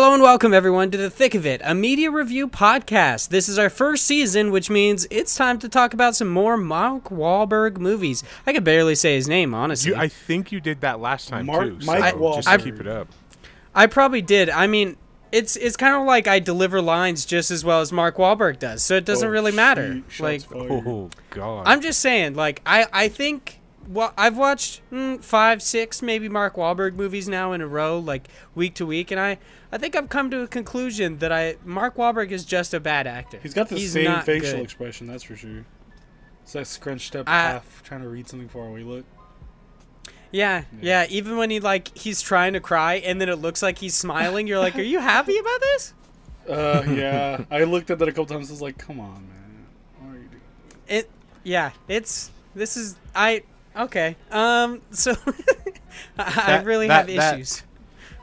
Hello and welcome everyone to the Thick of It, a media review podcast. This is our first season, which means it's time to talk about some more Mark Wahlberg movies. I could barely say his name, honestly. You, I think you did that last time Mark- too. Mike so just Wahlberg. keep it up. I probably did. I mean, it's it's kind of like I deliver lines just as well as Mark Wahlberg does, so it doesn't Oh, really matter. shoot, Like. Oh god. I'm just saying, like, I I think. Well, I've watched mm, five, six, maybe Mark Wahlberg movies now in a row, like week to week, and I, I think I've come to a conclusion that I Mark Wahlberg is just a bad actor. He's got the He's same facial good. expression, that's for sure. It's that scrunched up I- half, trying to read something far away look. Yeah, yeah. Even when he like he's trying to cry and then it looks like he's smiling, you're like, "Are you happy about this?" Uh, yeah. I looked at that a couple times. I was like, "Come on, man, what are you doing?" It. Yeah, it's. This is. I. Okay. Um. So. I I That- really that- have issues.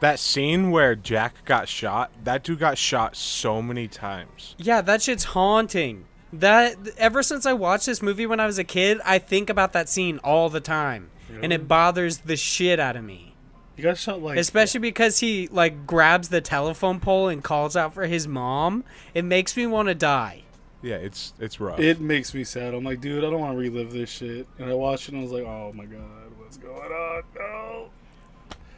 that scene where Jack got shot, that dude got shot so many times. Yeah, that shit's haunting. That ever since I watched this movie when I was a kid, I think about that scene all the time, and it bothers the shit out of me. You got shot like Especially because he like grabs the telephone pole and calls out for his mom. It makes me want to die. Yeah, it's it's rough. It makes me sad. I'm like, dude, I don't want to relive this shit. And I watched it and I was like, oh my god, what's going on? No.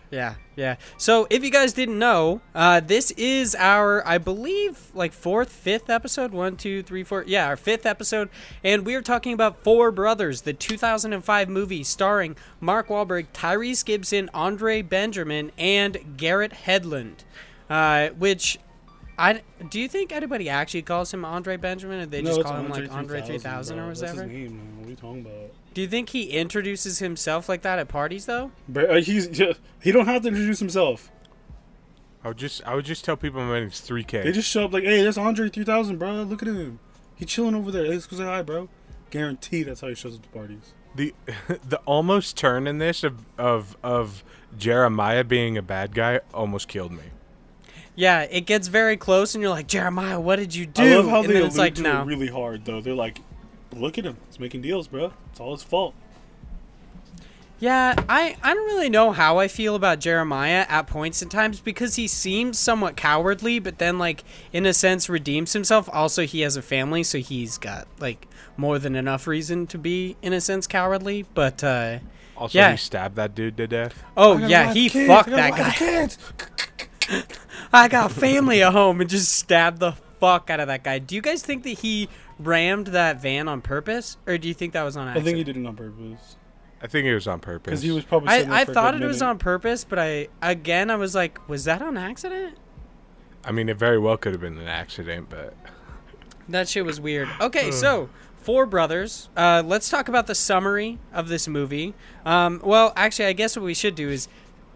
Yeah, yeah. So if you guys didn't know, uh, this is our, I believe, like fourth, fifth episode. One, two, three, four. Yeah, our fifth episode, and we are talking about Four Brothers, the 2005 movie starring Mark Wahlberg, Tyrese Gibson, Andre Benjamin, and Garrett Hedlund. Uh, which, I do you think anybody actually calls him Andre Benjamin, or they no, just call him like Andre 3000, 3000 bro. or That's whatever? his name, man. What are you talking about? Do you think he introduces himself like that at parties though? But uh, he's yeah, he don't have to introduce himself. I would just I would just tell people my name's 3K. They just show up like, hey, that's Andre 3000, bro. Look at him. He chilling over there. Hey, let's go say hi, bro. Guarantee that's how he shows up to parties. the the almost turn in this of of of Jeremiah being a bad guy almost killed me. Yeah, it gets very close, and you're like, Jeremiah, what did you do? I love how and they then allude it's like, to no. it really hard though. They're like, look at him. He's making deals, bro. It's all his fault. Yeah, I, I don't really know how I feel about Jeremiah at points in times because he seems somewhat cowardly, but then, like, in a sense, redeems himself. Also, he has a family, so he's got, like, more than enough reason to be, in a sense, cowardly. But, uh, Also, Yeah. he stabbed that dude to death. oh, I got a yeah, he kids, fucked I got a that guy. kids. I got family at home and just stabbed the fuck out of that guy. Do you guys think that he rammed that van on purpose, or do you think that was on accident? I think he did it on purpose I think it was on purpose. because he was probably. I, I thought good it was on purpose, but I again I was like, was that on accident? I mean, it very well could have been an accident, but That shit was weird. Okay, so Four Brothers. Uh, let's talk about the summary of this movie. Um, well, actually, I guess what we should do is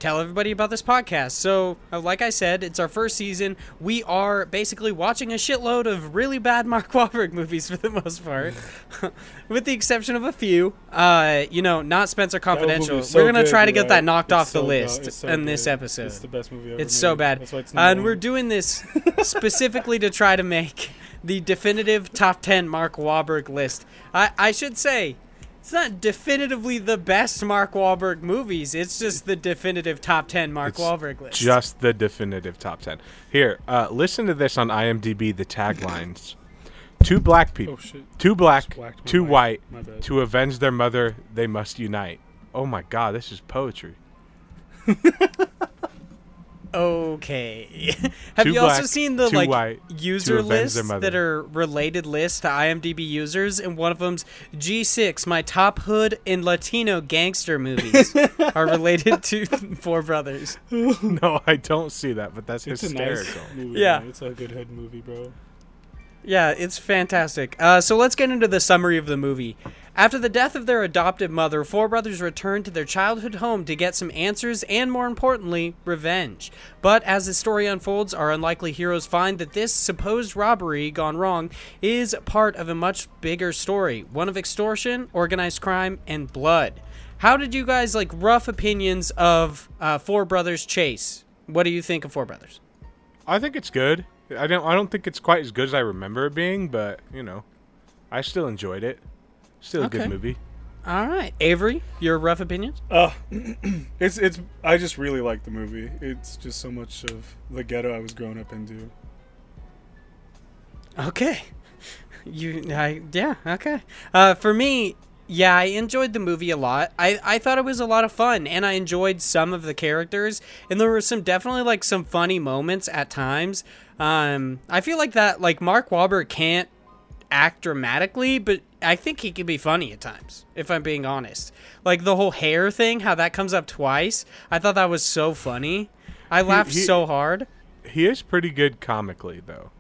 tell everybody about this podcast. So, uh, like I said, it's our first season. We are basically watching a shitload of really bad Mark Wahlberg movies for the most part, with the exception of a few. Uh, you know, not Spencer Confidential. so We're gonna try to get that knocked It's off the so go- list so in this good. episode. It's the best movie ever. It's so bad. That's why it's Uh, and we're doing this specifically to try to make the definitive top 10 Mark Wahlberg list. I, I should say, it's not definitively the best Mark Wahlberg movies. It's just the definitive top 10 Mark It's Wahlberg list. just the definitive top 10. Here, uh, listen to this on IMDb, the taglines. Two black people. Oh shit. Two black, black, two bad. white. To avenge their mother, they must unite. Oh my god, this is poetry. Okay. Have Two you also seen the like white, user lists that are related lists to IMDb users? And one of them's G6, my top hood in Latino gangster movies are related to Four Brothers. no, I don't see that, but that's It's a nice movie. Yeah. man. It's a good hood movie, bro. Yeah, it's fantastic. Uh, so let's get into the summary of the movie. After the death of their adoptive mother, four brothers return to their childhood home to get some answers and, more importantly, revenge. But as the story unfolds, our unlikely heroes find that this supposed robbery gone wrong is part of a much bigger story one of extortion, organized crime, and blood. How did you guys like rough opinions of uh, Four Brothers Chase? What do you think of Four Brothers? I think it's good. I don't. I don't think it's quite as good as I remember it being, but you know, I still enjoyed it. Still a Okay. good movie. All right, Avery, your rough opinions. Uh, it's it's. I just really like the movie. It's just so much of the ghetto I was growing up into. Okay. You, I, yeah, okay. Uh, for me, yeah, I enjoyed the movie a lot. I, I thought it was a lot of fun, and I enjoyed some of the characters, and there were some definitely like some funny moments at times. Um, I feel like that like Mark Wahlberg can't act dramatically, but I think he can be funny at times. If I'm being honest, like the whole hair thing, how that comes up twice. I thought that was so funny. I laughed he- so hard. He is pretty good comically, though.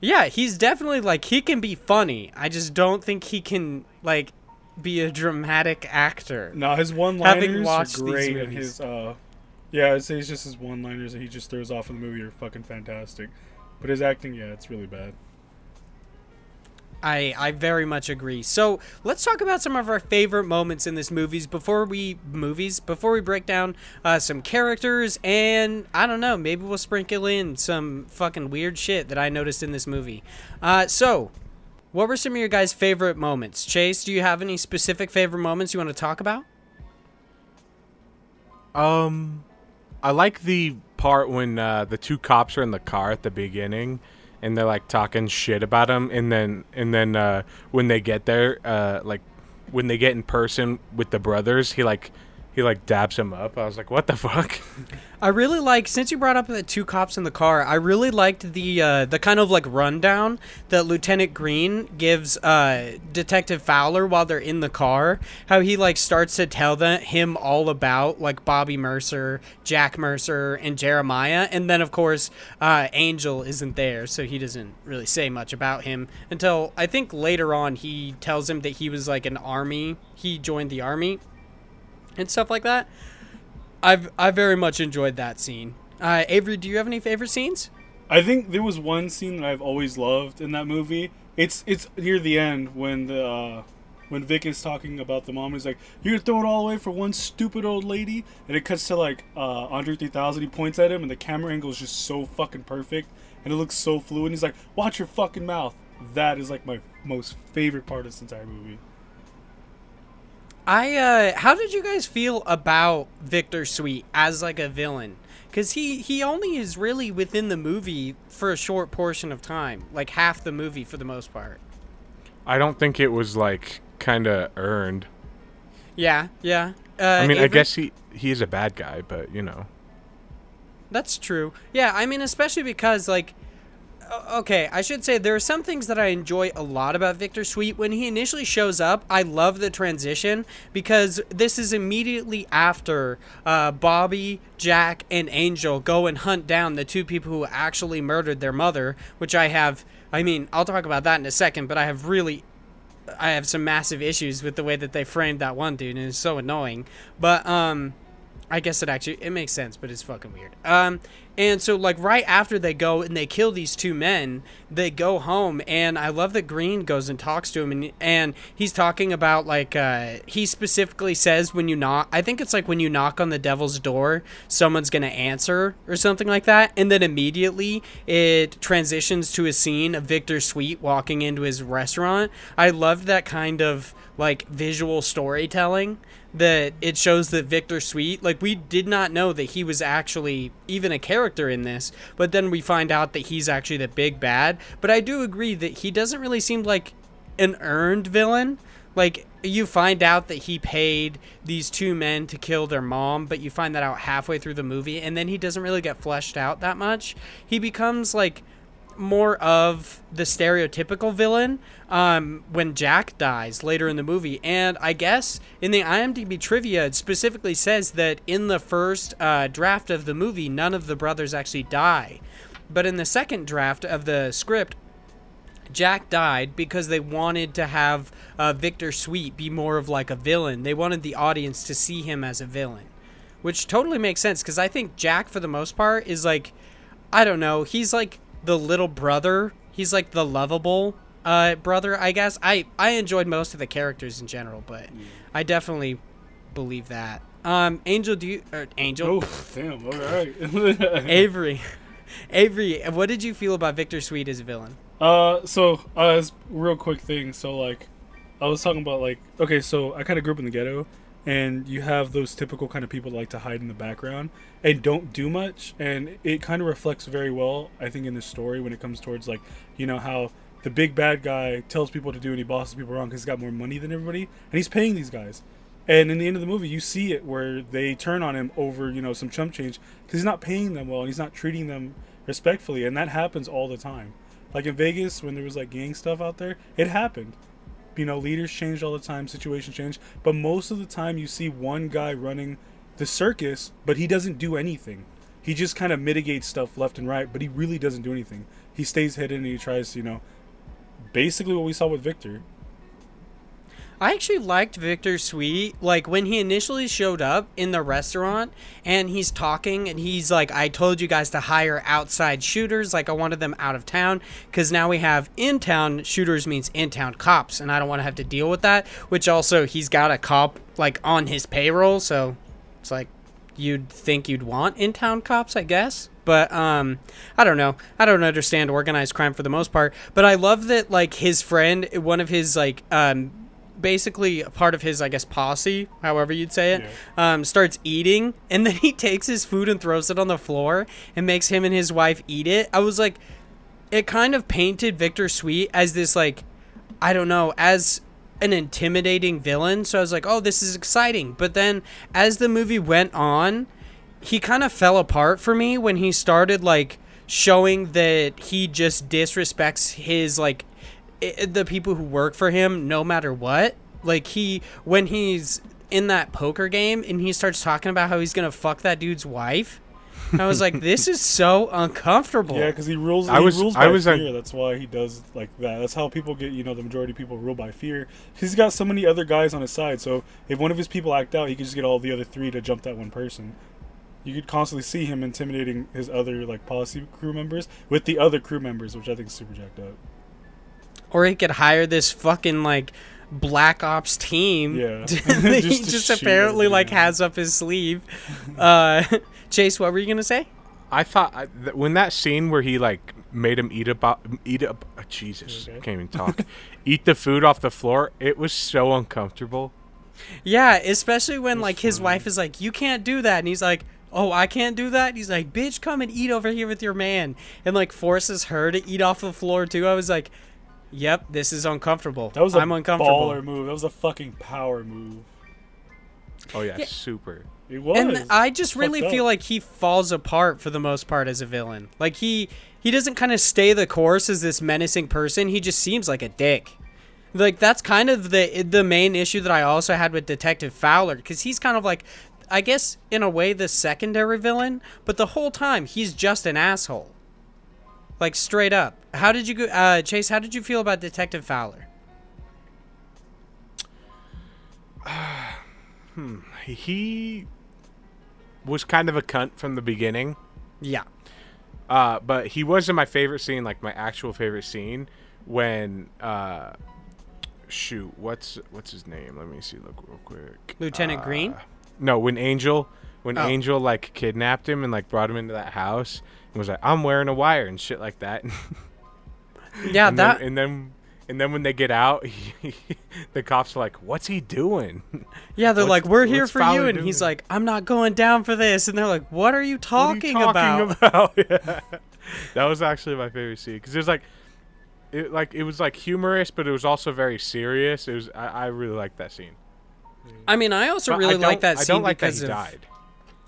Yeah, he's definitely like he can be funny. I just don't think he can like be a dramatic actor. No, his one-liners watched are these great, and movies. his uh, yeah, I'd say it's just his one-liners that he just throws off in the movie are fucking fantastic. But his acting, yeah, it's really bad. I I very much agree. So let's talk about some of our favorite moments in this movies before we movies before we break down uh, some characters and I don't know maybe we'll sprinkle in some fucking weird shit that I noticed in this movie. Uh, so what were some of your guys' favorite moments? Chase, do you have any specific favorite moments you want to talk about? Um, I like the part when uh, the two cops are in the car at the beginning, and they're like talking shit about him, and then and then uh, when they get there, uh, like when they get in person with the brothers, he like he like dabs him up. I was like, what the fuck? I really like since you brought up the two cops in the car. I really liked the uh, the kind of like rundown that Lieutenant Green gives uh, Detective Fowler while they're in the car. How he like starts to tell them him all about like Bobby Mercer, Jack Mercer, and Jeremiah, and then of course uh, Angel isn't there, so he doesn't really say much about him until I think later on he tells him that he was like an army. He joined the army and stuff like that. I've I very much enjoyed that scene. Uh, Avery, do you have any favorite scenes? I think there was one scene that I've always loved in that movie. It's it's near the end when the uh, when Vic is talking about the mom. He's like, "You're gonna throw it all away for one stupid old lady," and it cuts to like uh, Andre 3000. He points at him, and the camera angle is just so fucking perfect, and it looks so fluid. He's like, "Watch your fucking mouth." That is like my most favorite part of this entire movie. I uh, how did you guys feel about Victor Sweet as like a villain? Because he he only is really within the movie for a short portion of time, like half the movie for the most part. I don't think it was like kind of earned. Yeah, yeah. Uh, I mean, I guess he he is a bad guy, but you know. That's true. Yeah, I mean, especially because like, okay, I should say there are some things that I enjoy a lot about Victor Sweet. When he initially shows up, I love the transition because this is immediately after uh, Bobby, Jack, and Angel go and hunt down the two people who actually murdered their mother. Which I have. I mean, I'll talk about that in a second, but I have really I have some massive issues with the way that they framed that one dude, and it's so annoying. But um, I guess it actually it makes sense, but it's fucking weird. Um, and so like right after they go and they kill these two men, they go home, and I love that Green goes and talks to him, and and he's talking about like uh, he specifically says when you knock, I think it's like when you knock on the devil's door, someone's gonna answer or something like that, and then immediately it transitions to a scene of Victor Sweet walking into his restaurant. I loved that kind of like visual storytelling that it shows that Victor Sweet, like we did not know that he was actually even a character in this, but then we find out that he's actually the big bad. But I do agree that he doesn't really seem like an earned villain. Like you find out that he paid these two men to kill their mom, but you find that out halfway through the movie and then he doesn't really get fleshed out that much. He becomes like more of the stereotypical villain um, when Jack dies later in the movie. And I guess in the IMDb trivia, it specifically says that in the first uh, draft of the movie, none of the brothers actually die. But in the second draft of the script, Jack died because they wanted to have uh, Victor Sweet be more of like a villain. They wanted the audience to see him as a villain, which totally makes sense because I think Jack, for the most part, is like, I don't know, he's like the little brother. He's like the lovable uh, brother, I guess. I I enjoyed most of the characters in general, but I definitely believe that. Um, Angel, do you or Angel? Oh, damn. All right. Avery, Avery, what did you feel about Victor Sweet as a villain? Uh, so uh, real quick thing. So like, I was talking about like okay, so I kind of grew up in the ghetto, and you have those typical kind of people that like to hide in the background and don't do much, and it kind of reflects very well, I think, in this story when it comes towards like you know how the big bad guy tells people to do and he bosses people around because he's got more money than everybody, and he's paying these guys. And in the end of the movie, you see it where they turn on him over, you know, some chump change because he's not paying them well and he's not treating them respectfully, and that happens all the time. Like in Vegas, when there was like gang stuff out there, it happened. You know, leaders changed all the time, situations change, but most of the time you see one guy running the circus, but he doesn't do anything. He just kind of mitigates stuff left and right, but he really doesn't do anything. He stays hidden and he tries to, you know, basically what we saw with Victor. I actually liked Victor Sweet. Like when he initially showed up in the restaurant and he's talking and he's like, I told you guys to hire outside shooters. Like I wanted them out of town because now we have in town shooters means in town cops and I don't want to have to deal with that. Which also he's got a cop like on his payroll. So it's like you'd think you'd want in town cops, I guess. But um, I don't know. I don't understand organized crime for the most part. But I love that like his friend, one of his like um basically part of his, I guess, posse, however you'd say it, yeah. um, starts eating, and then he takes his food and throws it on the floor and makes him and his wife eat it. I was like, it kind of painted Victor Sweet as this, like, I don't know, as an intimidating villain. So I was like, oh, this is exciting. But then as the movie went on, he kind of fell apart for me when he started, like, showing that he just disrespects his, like, it, the people who work for him no matter what. Like he when he's in that poker game and he starts talking about how he's gonna fuck that dude's wife. I was like, this is so uncomfortable. Yeah, because he rules. I he was- rules I was, fear. like- That's why he does like that. That's how people get. You know, the majority of people rule by fear. He's got so many other guys on his side. So if one of his people act out, he can just get all the other three to jump that one person. You could constantly see him intimidating his other like policy crew members with the other crew members, which I think is super jacked up. Or he could hire this fucking like black ops team. Yeah. that he Just to just apparently everybody like has up his sleeve. Uh, Chase, what were you gonna say? I thought I, th- when that scene where he like made him eat about eat up uh, Jesus Okay. Can't even talk eat the food off the floor it was so uncomfortable Yeah, especially when like his funny. wife is like, "You can't do that," and he's like, "Oh, I can't do that." And he's like, "Bitch, come and eat over here with your man," and like forces her to eat off the floor too. I was like, "Yep, this is uncomfortable. That was a I'm uncomfortable." baller move. That was a fucking power move. oh yeah, Yeah. super It was. And I just really feel up. like he falls apart for the most part as a villain. Like he he doesn't kind of stay the course as this menacing person. He just seems like a dick. Like that's kind of the the main issue that I also had with Detective Fowler because he's kind of like I guess in a way the secondary villain, but the whole time he's just an asshole. Like straight up. How did you go uh Chase, how did you feel about Detective Fowler? Hmm, he was kind of a cunt from the beginning Yeah. uh, but he wasn't my favorite scene like my actual favorite scene when uh shoot what's what's his name let me see look real quick Lieutenant Uh, Green? no when angel when Oh. angel like kidnapped him and like brought him into that house was like i'm wearing a wire and shit like that Yeah, and that then, and then and then when they get out he, the cops are like what's he doing Yeah, they're What's- like, "We're here for you," and he's like, "I'm not going down for this," and they're like, "What are you What are you talking, about?" about? Yeah. that was actually my favorite scene because it was like it like it was like humorous but it was also very serious it was i, I really liked that scene I mean, I also But really I like that i scene don't like that he of. died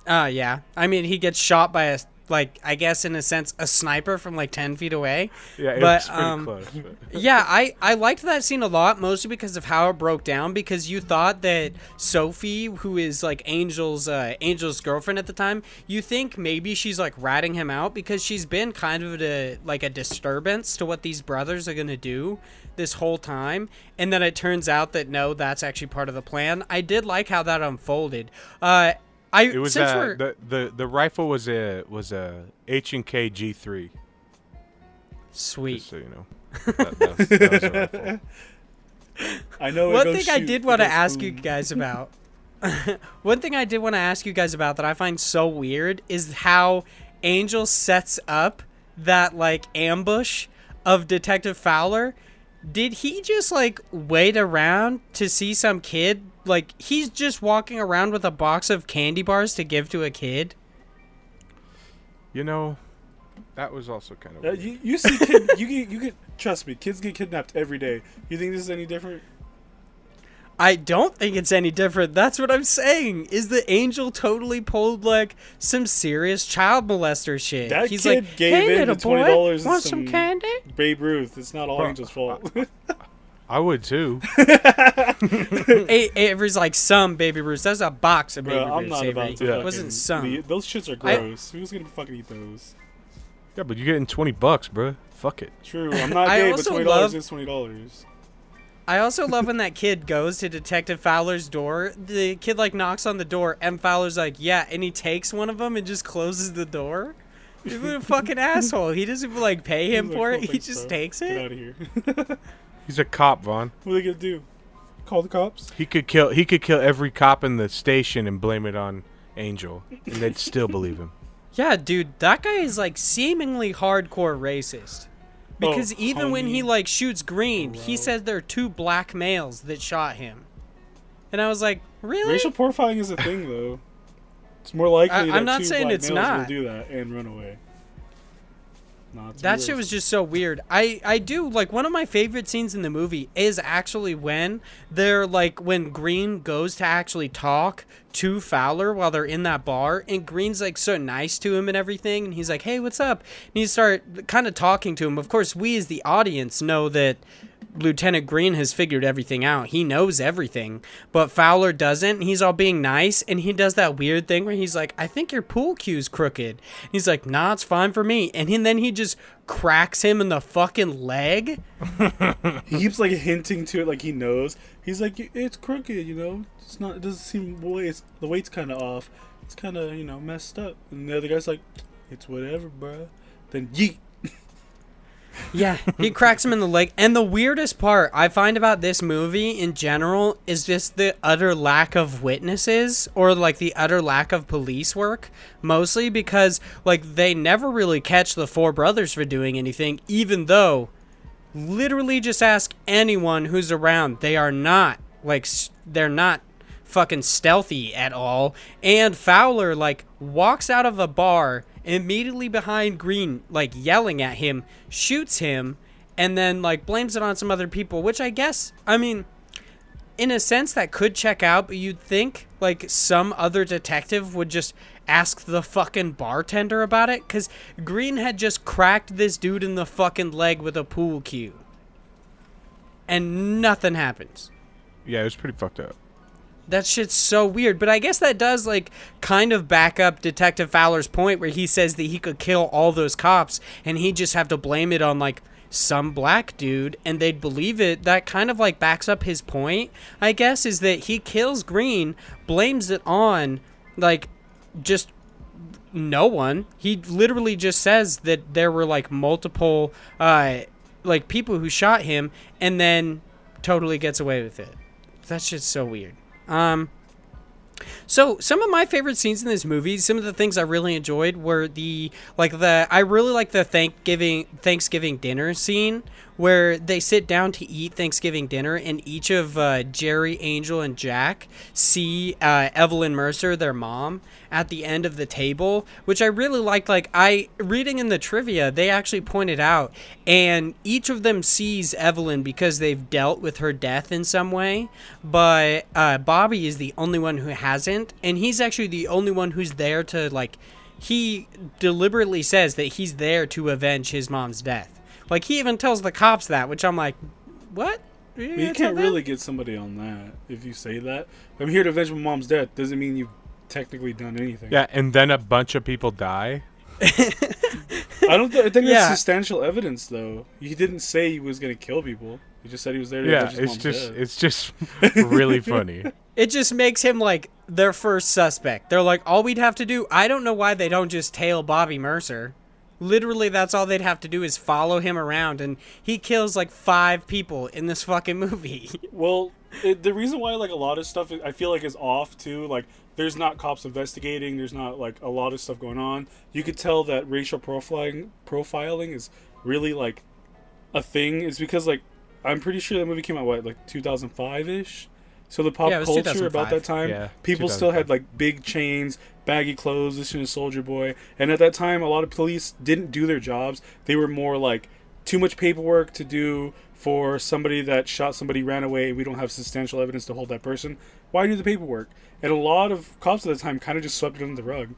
Uh, yeah. I mean, he gets shot by a like, I guess in a sense, a sniper from like ten feet away. yeah it But, was pretty um, close Yeah, I I liked that scene a lot, mostly because of how it broke down. Because you thought that Sophie, who is like Angel's uh, Angel's girlfriend at the time, you think maybe she's like ratting him out because she's been kind of a, like a disturbance to what these brothers are gonna do this whole time, and then it turns out that no, that's actually part of the plan. I did like how that unfolded. Uh, I it was since uh, we're- the, the the rifle was a was a H and K G three sweet. just so you know that, that was, that was. I know. One thing I did want to goes ask you guys about. One thing I did want to ask you guys about that I find so weird is how Angel sets up that like ambush of Detective Fowler. did he just like wait around to see some kid? Like he's just walking around with a box of candy bars to give to a kid. You know, that was also kind of. Uh, you, you see, kid, you get, you get. Trust me, kids get kidnapped every day. You think this is any different? I don't think it's any different. That's what I'm saying. Is the angel totally pulled like some serious child molester shit? That He's kid like, gave hey, in little to twenty boy, dollars. want some candy? Babe Ruth. It's not all Bro, Angel's fault. I would too. hey, Avery's like some baby Ruths. That's a box of baby Bro, I'm not Avery. about to. Yeah. It wasn't some. be- those shits are I- gross. Who's gonna fucking eat those? yeah, but you're getting twenty bucks, bro. Fuck it. True. I'm not I gay, but also twenty love- dollars is twenty dollars. I also love when that kid goes to Detective Fowler's door. The kid like knocks on the door, and Fowler's like, "Yeah," and he takes one of them and just closes the door. He's a fucking asshole. He doesn't even like pay him He's for "Cool, it. He just bro. takes Get it. out of here. He's a cop, Vaughn. what are they gonna do? Call the cops? He could kill. He could kill every cop in the station and blame it on Angel, and they'd still believe him. Yeah, dude, that guy is like seemingly hardcore racist. Oh, because Oh, even when he like shoots Green, he says said there are two black males that shot him. And I was like, really? Racial profiling is a thing, though. It's more likely I- that I'm not two saying black it's males not. will do that and run away. It's That weird. shit was just so weird. I I do like one of my favorite scenes in the movie is actually when they're like when Green goes to actually talk to Fowler while they're in that bar and Green's like so nice to him and everything and he's like, "Hey, what's up?" And you start kind of talking to him. Of course, we as the audience know that Lieutenant Green has figured everything out. He knows everything, but Fowler doesn't. He's all being nice, and he does that weird thing where he's like, "I think your pool cue's crooked." He's like, "Nah, it's fine for me." And he- then he just cracks him in the fucking leg. He keeps like hinting to it, like he knows. He's like, "It's crooked, you know. It's not. It doesn't seem the it's the weight's kind of off. It's kind of you know messed up." And the other guy's like, "It's whatever, bruh." Then yeet. Yeah, he cracks him in the leg. And the weirdest part I find about this movie in general is just the utter lack of witnesses or like the utter lack of police work. Mostly because like they never really catch the four brothers for doing anything, even though literally just ask anyone who's around. They are not like they're not fucking stealthy at all. And Fowler like walks out of a bar immediately behind Green, like yelling at him, shoots him, and then like blames it on some other people. Which I guess, I mean, in a sense that could check out, but you'd think like some other detective would just ask the fucking bartender about it cuz Green had just cracked this dude in the fucking leg with a pool cue. And nothing happens. Yeah, it was pretty fucked up. That shit's so weird, but I guess that does like kind of back up Detective Fowler's point where he says that he could kill all those cops and he'd just have to blame it on like some black dude and they'd believe it. That kind of like backs up his point, I guess, is that he kills Green, blames it on like just no one. He literally just says that there were like multiple uh like people who shot him and then totally gets away with it. That shit's so weird. Um so some of my favorite scenes in this movie, some of the things I really enjoyed were the like the I really like the Thanksgiving Thanksgiving dinner scene where they sit down to eat Thanksgiving dinner and each of uh, Jerry, Angel, and Jack see uh, Evelyn Mercer, their mom, at the end of the table, which I really liked. Like I reading in the trivia, they actually pointed out, and each of them sees Evelyn because they've dealt with her death in some way, but uh, Bobby is the only one who hasn't, and he's actually the only one who's there to like. He deliberately says that he's there to avenge his mom's death. Like he even tells the cops that, which I'm like, what? But you can't not really get somebody on that if you say that. I'm here to avenge my mom's death. Doesn't mean you've technically done anything. Yeah, and then a bunch of people die. I don't. Th- I think Yeah. that's substantial evidence, though. He didn't say he was gonna kill people. He just said he was there to Yeah, avenge his it's mom's just death. it's just really funny. It just makes him like their first suspect. They're like, all we'd have to do. I don't know why they don't just tail Bobby Mercer. Literally, that's all they'd have to do is follow him around, and he kills like five people in this fucking movie. Well, it, the reason why like a lot of stuff I feel like is off too. Like, there's not cops investigating. There's not like a lot of stuff going on. You could tell that racial profiling profiling is really like a thing. Is because like I'm pretty sure that movie came out what like 2005 ish. So the pop Yeah, culture about that time, Yeah, people still had like big chains, baggy clothes, listening to Soulja Boy, and at that time, a lot of police didn't do their jobs. They were more like too much paperwork to do for somebody that shot somebody, ran away, and we don't have substantial evidence to hold that person. Why do the paperwork? And a lot of cops at the time kind of just swept it under the rug.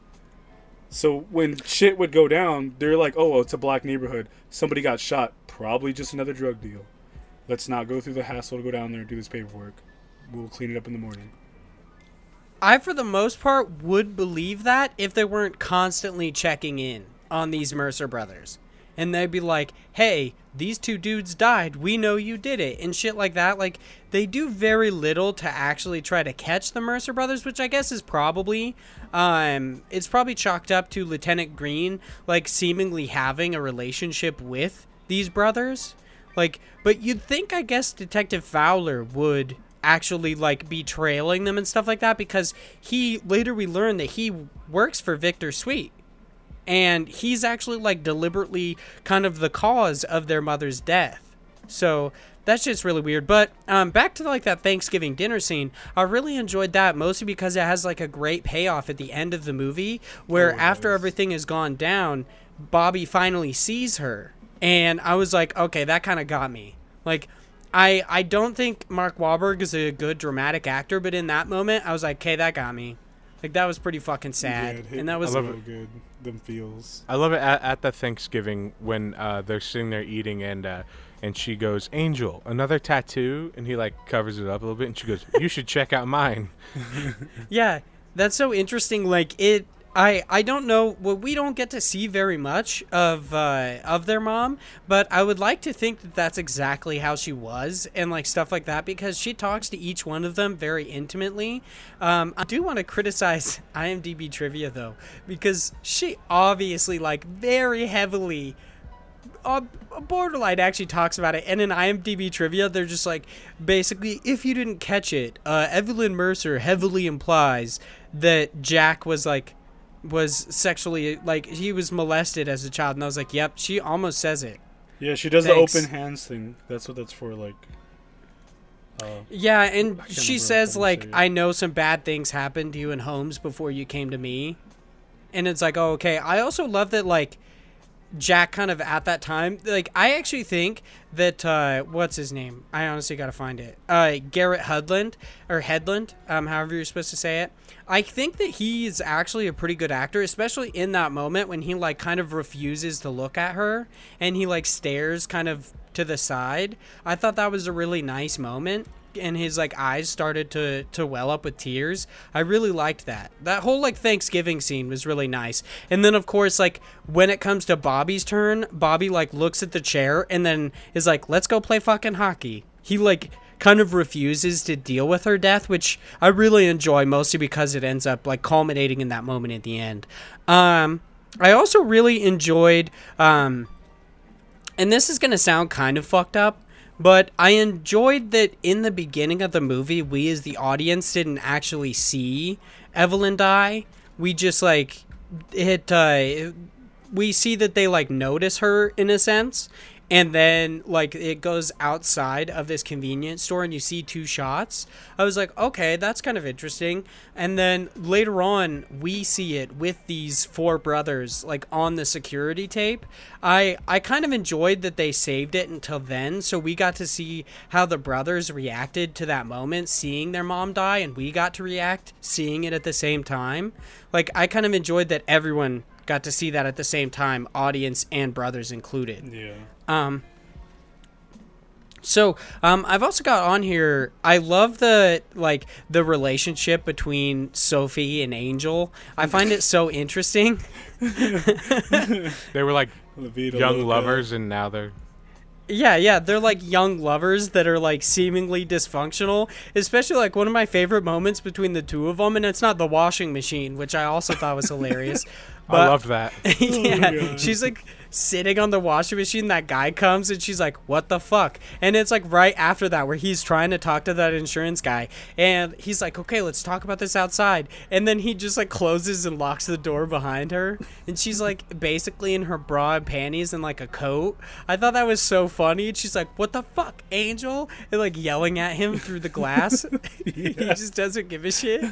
So when shit would go down, they're like, "Oh, it's a black neighborhood. Somebody got shot. Probably just another drug deal. Let's not go through the hassle to go down there and do this paperwork. We'll clean it up in the morning." I, for the most part, would believe that if they weren't constantly checking in on these Mercer brothers. And they'd be like, hey, these two dudes died. We know you did it. And shit like that. Like, they do very little to actually try to catch the Mercer brothers, which I guess is probably, um, it's probably chalked up to Lieutenant Green, like, seemingly having a relationship with these brothers. Like, but you'd think, I guess, Detective Fowler would actually like be trailing them and stuff like that because he later we learn that he works for Victor Sweet and he's actually like deliberately kind of the cause of their mother's death. So that's just really weird. But um, back to like that Thanksgiving dinner scene, I really enjoyed that mostly because it has like a great payoff at the end of the movie where Oh, after does. everything has gone down, Bobby finally sees her, and I was like, okay, that kind of got me. Like, I I don't think Mark Wahlberg is a good dramatic actor, but in that moment, I was like, okay, that got me. Like that was pretty fucking sad, Yeah, and that was I love so good. Them feels. I love it at, at the Thanksgiving when uh, they're sitting there eating and uh, and she goes, "Angel, another tattoo," and he like covers it up a little bit, and she goes, "You should check out mine." Yeah, that's so interesting. Like it, I I don't know. Well, we don't get to see very much of uh, of their mom, but I would like to think that that's exactly how she was and like stuff like that because she talks to each one of them very intimately. Um, I do want to criticize IMDb trivia though because she obviously like very heavily uh, borderline actually talks about it and in imdb trivia they're just like basically if you didn't catch it uh, evelyn mercer heavily implies that jack was like was sexually like he was molested as a child and i was like yep she almost says it Yeah, she does Thanks. the open hands thing. That's what that's for. Like, uh, yeah and she says like i know some bad things happened to you in homes before you came to me and it's like oh, okay i also love that like Jack kind of at that time. Like I actually think that uh what's his name? I honestly got to find it. Uh Garrett Hudland or Headland, um however you're supposed to say it. I think that he's actually a pretty good actor, especially in that moment when he like kind of refuses to look at her and he like stares kind of to the side. I thought that was a really nice moment and his like eyes started to to well up with tears. I really liked that. That whole like Thanksgiving scene was really nice. And then of course like when it comes to Bobby's turn, Bobby like looks at the chair and then is like, "Let's go play fucking hockey." He like kind of refuses to deal with her death, which I really enjoy mostly because it ends up like culminating in that moment at the end. Um I also really enjoyed um and this is going to sound kind of fucked up, but I enjoyed that in the beginning of the movie, we as the audience didn't actually see Evelyn die. We just like it. Uh, we see that they like notice her in a sense, and then like it goes outside of this convenience store, and you see two shots. I was like, okay, that's kind of interesting. And then later on, we see it with these four brothers like on the security tape. I I kind of enjoyed that they saved it until then, so we got to see how the brothers reacted to that moment, seeing their mom die, and we got to react seeing it at the same time. Like I kind of enjoyed that everyone got to see that at the same time, audience and brothers included. yeah. Um, so um, I've also got on here. I love the like the relationship between Sophie and Angel. I find it so interesting. They were like young Loca. lovers, and now they're Yeah, yeah, they're like young lovers that are like seemingly dysfunctional. Especially like one of my favorite moments between the two of them, and it's not the washing machine, which I also thought was hilarious. I loved that. yeah, God. she's like sitting on the washing machine. That guy comes and she's like, "What the fuck?" And it's like right after that where he's trying to talk to that insurance guy, and he's like, "Okay, let's talk about this outside." And then he just like closes and locks the door behind her, and she's like basically in her bra and panties and like a coat. I thought that was so funny. And she's like, "What the fuck, Angel?" And like yelling at him through the glass. he just doesn't give a shit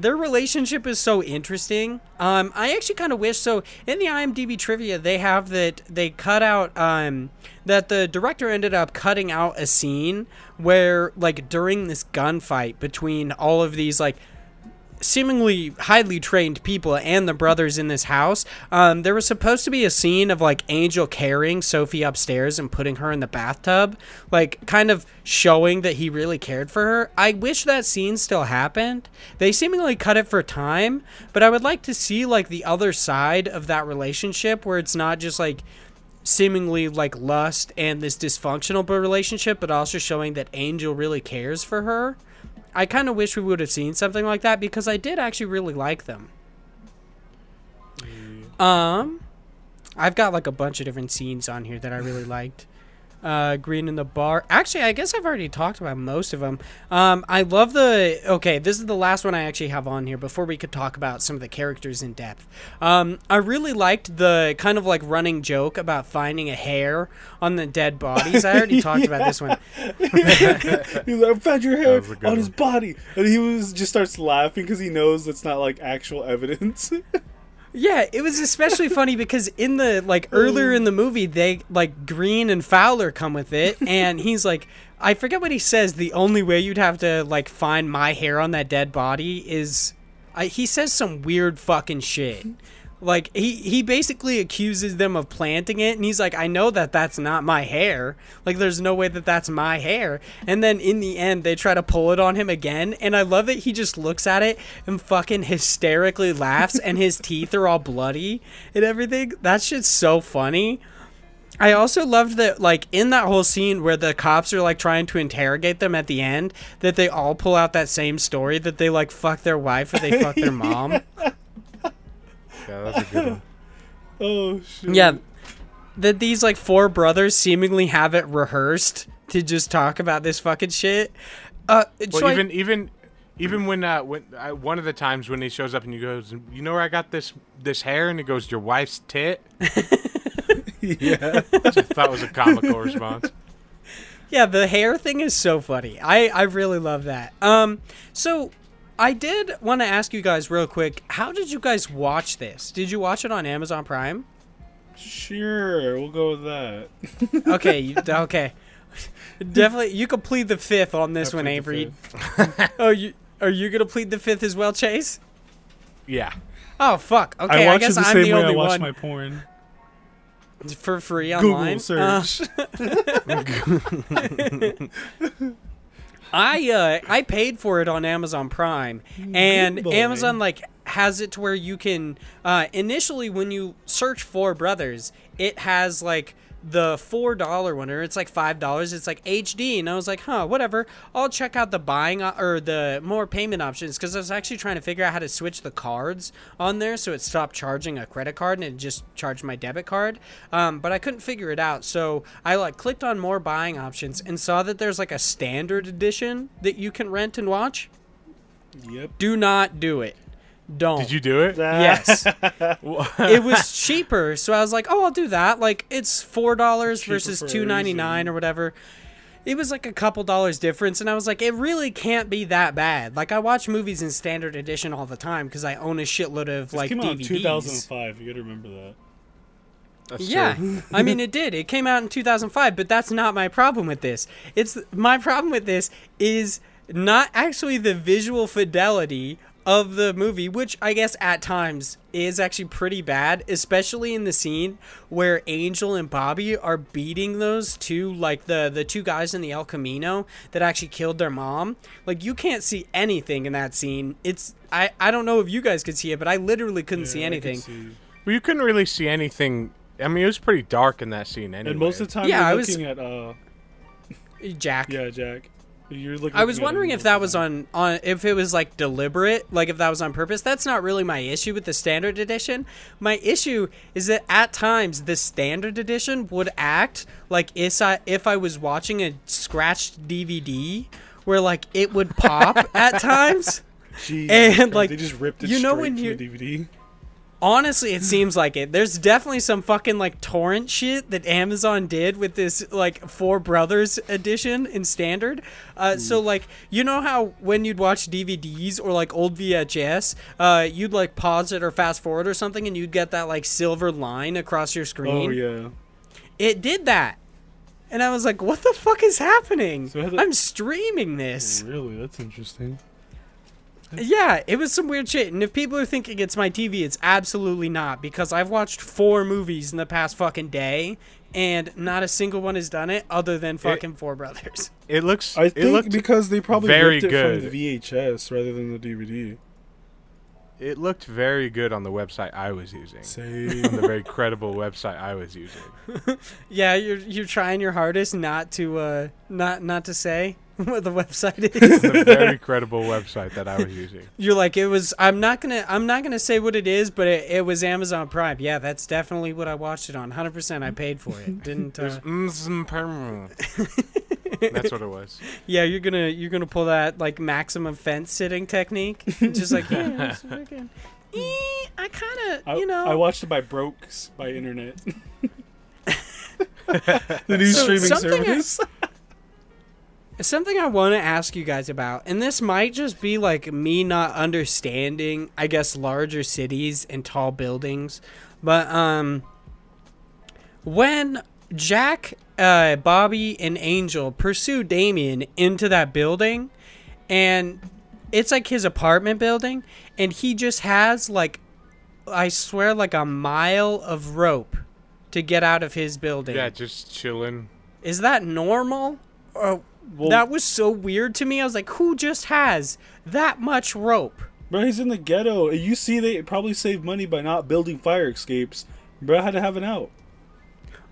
their relationship is so interesting. Um, I actually kind of wish so. In the IMDb trivia, they have that they cut out um, that the director ended up cutting out a scene where, like, during this gunfight between all of these like seemingly highly trained people and the brothers in this house. Um, there was supposed to be a scene of like Angel carrying Sophie upstairs and putting her in the bathtub, like kind of showing that he really cared for her. I wish that scene still happened. They seemingly cut it for time, but I would like to see like the other side of that relationship where it's not just like seemingly like lust and this dysfunctional relationship, but also showing that Angel really cares for her. I kind of wish we would have seen something like that because I did actually really like them. Um, I've got like a bunch of different scenes on here that I really liked. Uh, Green in the bar. Actually, I guess I've already talked about most of them. Um, I love the. Okay, this is the last one I actually have on here before we could talk about some of the characters in depth. Um, I really liked the kind of like running joke about finding a hair on the dead bodies. I already talked about this one. He's like, I found your hair was a on his one. body, and he was just starts laughing because he knows that's not like actual evidence. Yeah, it was especially funny because in the like earlier in the movie, they like Green and Fowler come with it, and he's like, I forget what he says. The only way you'd have to like find my hair on that dead body is, I, he says some weird fucking shit. Like he he basically accuses them of planting it, and he's like, I know that that's not my hair. Like there's no way that that's my hair. And then in the end, they try to pull it on him again, and I love that he just looks at it and fucking hysterically laughs, and his teeth are all bloody and everything. That shit's so funny. I also loved that, like, in that whole scene where the cops are, like, trying to interrogate them at the end, that they all pull out that same story that they, like, fuck their wife or they fuck their mom. Yeah, that's a good one. oh shit! Yeah. That these, like, four brothers seemingly have it rehearsed to just talk about this fucking shit. Uh, Well, so I- even even even when uh, when uh, one of the times when he shows up and he goes, you know where I got this this hair, and he goes, your wife's tit. yeah. Which I thought was a comical response. Yeah, the hair thing is so funny. I I really love that. Um, so I did want to ask you guys real quick. How did you guys watch this? Did you watch it on Amazon Prime? Sure, we'll go with that. Okay, you, okay. Definitely, you could plead the fifth on this I one, Avery. Oh, you are you gonna plead the fifth as well, Chase? Yeah. Oh fuck. Okay, I I, guess it the I'm same the way I only watch one my porn. for free Google online. Uh, search. I uh I paid for it on Amazon Prime, and Amazon like has it to where you can uh initially when you search for brothers, it has like the four dollar one or it's like five dollars it's like hd and i was like huh whatever i'll check out the buying or the more payment options because i was actually trying to figure out how to switch the cards on there so it stopped charging a credit card and it just charged my debit card um, but i couldn't figure it out so i like clicked on more buying options and saw that there's like a standard edition that you can rent and watch yep. do not do it don't Did you do it? yes it was cheaper so i was like oh i'll do that like it's four dollars versus two ninety nine or whatever it was like a couple dollars difference and i was like it really can't be that bad like i watch movies in standard edition all the time because i own a shitload of This like came out dvds 2005. You gotta remember that. That's yeah. I mean it did. It came out in 2005, but that's not my problem with this. It's my problem with this is not actually the visual fidelity of the movie, which I guess at times is actually pretty bad, especially in the scene where Angel and Bobby are beating those two like the the two guys in the El Camino that actually killed their mom. Like you can't see anything in that scene. It's I I don't know if you guys could see it, but I literally couldn't see Yeah, I could anything. see. Well, you couldn't really see anything. I mean, it was pretty dark in that scene anyway. And most of the time, Yeah, I you're was- looking at uh, Jack. yeah, Jack. You're looking. I was wondering if that was on on if it was like deliberate, like if that was on purpose. That's not really my issue with the standard edition. My issue is that at times the standard edition would act like if I if I was watching a scratched DVD where like it would pop at times. Jesus and, like, they just ripped it you know straight when from you- the DVD. Honestly, it seems like it. There's definitely some fucking like torrent shit that Amazon did with this like Four Brothers edition in standard. Uh, so like you know how when you'd watch DVDs or like old VHS, uh, you'd like pause it or fast forward or something, and you'd get that like silver line across your screen. Oh yeah. It did that, and I was like, "What the fuck is happening? So I'm streaming this." Really, that's interesting. Yeah, it was some weird shit. And if people are thinking it's my TV, it's absolutely not because I've watched four movies in the past fucking day and not a single one has done it other than fucking Four Brothers. It looks. I it think looked. because they probably very ripped it good. from the VHS rather than the DVD. it looked very good on the website I was using. Same. on the very credible website I was using. Yeah, you're you're trying your hardest not to uh not not to say what the website is. It's a very credible website that I was using. you're like it was I'm not going to I'm not going to say what it is, but it, it was Amazon Prime. Yeah, that's definitely what I watched it on. 100% I paid for it. Didn't uh, mm. That's what it was. Yeah, you're going to you're going to pull that like maximum fence sitting technique. Just like, yeah, it's fucking- Eh, I kind of, you know. I watched it by Brokes by internet. the new So streaming something service. Something I want to ask you guys about, and this might just be like me not understanding, I guess, larger cities and tall buildings, but um, when Jack, uh, Bobby, and Angel pursue Damien into that building, and it's like his apartment building, and he just has like, I swear, like a mile of rope to get out of his building. Yeah, just chilling. Is that normal? Or Well, that was so weird to me. I was like, who just has that much rope? bro, he's in the ghetto. You see, they probably save money by not building fire escapes. Bro had to have an out.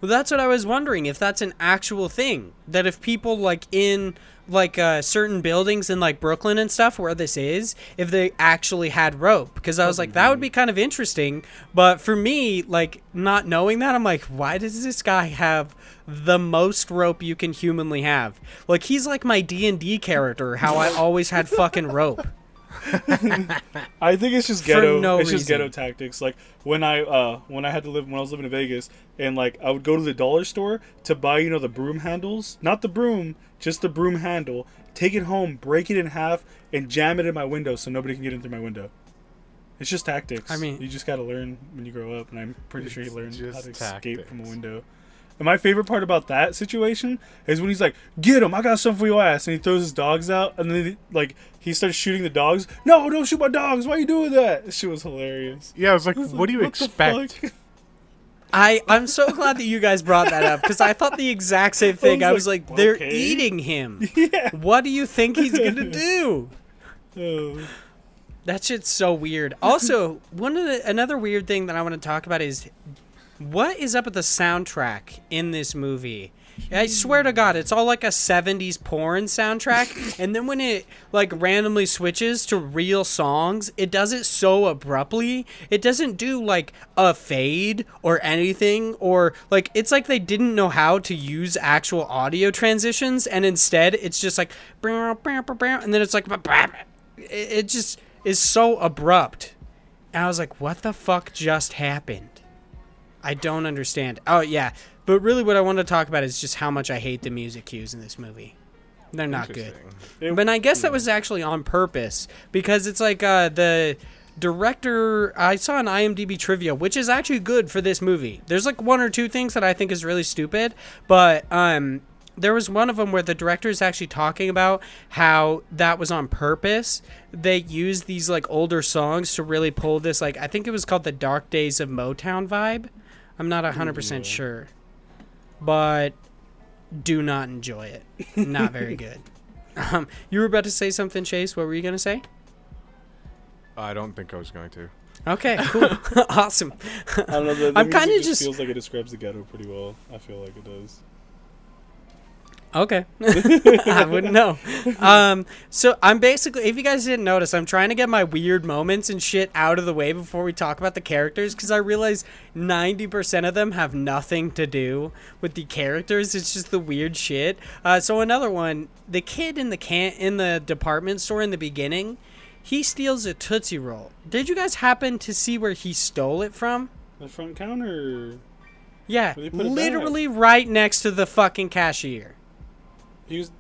Well, that's what I was wondering if that's an actual thing. That if people like in like uh, certain buildings in like Brooklyn and stuff where this is, if they actually had rope, because I was like that would be kind of interesting. But for me, like not knowing that, I'm like, why does this guy have the most rope you can humanly have? Like he's like my D and D character, how I always had fucking rope. I think it's just ghetto. no it's just reason. ghetto tactics. Like when I uh when I had to live when I was living in Vegas and like I would go to the dollar store to buy you know the broom handles, not the broom, just the broom handle. Take it home, break it in half, and jam it in my window so nobody can get in through my window. It's just tactics. I mean- you just got to learn when you grow up, and I'm pretty sure he learned how to just escape from a window. And my favorite part about that situation is when he's like, "Get him! I got something for your ass!" And he throws his dogs out, and then he, like he starts shooting the dogs. No, don't shoot my dogs! Why are you doing that? This shit was hilarious. Yeah, I was like, I was what do you like, the expect? I I'm so glad that you guys brought that up because I thought the exact same thing. I was was like, like, they're okay. eating him. yeah. What do you think he's gonna do? Oh. That shit's so weird. Also, one of the another weird thing that I want to talk about is what is up with the soundtrack in this movie? I swear to God, it's all like a '70s porn soundtrack, and then when it like randomly switches to real songs, it does it so abruptly. It doesn't do like a fade or anything, or like it's like they didn't know how to use actual audio transitions, and instead it's just like, and then it's like, it, just is so abrupt. And I was like, what the fuck just happened? I don't understand. Oh, yeah. But really, what I want to talk about is just how much I hate the music cues in this movie. They're not good. It- But I guess that was actually on purpose because it's like uh, the director. I saw an IMDb trivia, which is actually good for this movie. There's like one or two things that I think is really stupid, but um, there was one of them where the director is actually talking about how that was on purpose. They used these like older songs to really pull this like I think it was called the Dark Days of Motown vibe. I'm not 100% sure. But do not enjoy it. Not very good. Um, you were about to say something, Chase. What were you going to say? I don't think I was going to. Okay, cool. awesome. I don't know. The, the I'm kinda just just- feels like it describes the ghetto pretty well. I feel like it does. Okay. I wouldn't know. Um, so I'm basically, if you guys didn't notice, I'm trying to get my weird moments and shit out of the way before we talk about the characters because I realize 90% of them have nothing to do with the characters. It's just the weird shit. Uh, so another one, the kid in the can in the department store in the beginning, he steals a Tootsie Roll. Did you guys happen to see where he stole it from? The front counter. Yeah, Where they put it back. literally right next to the fucking cashier. He was.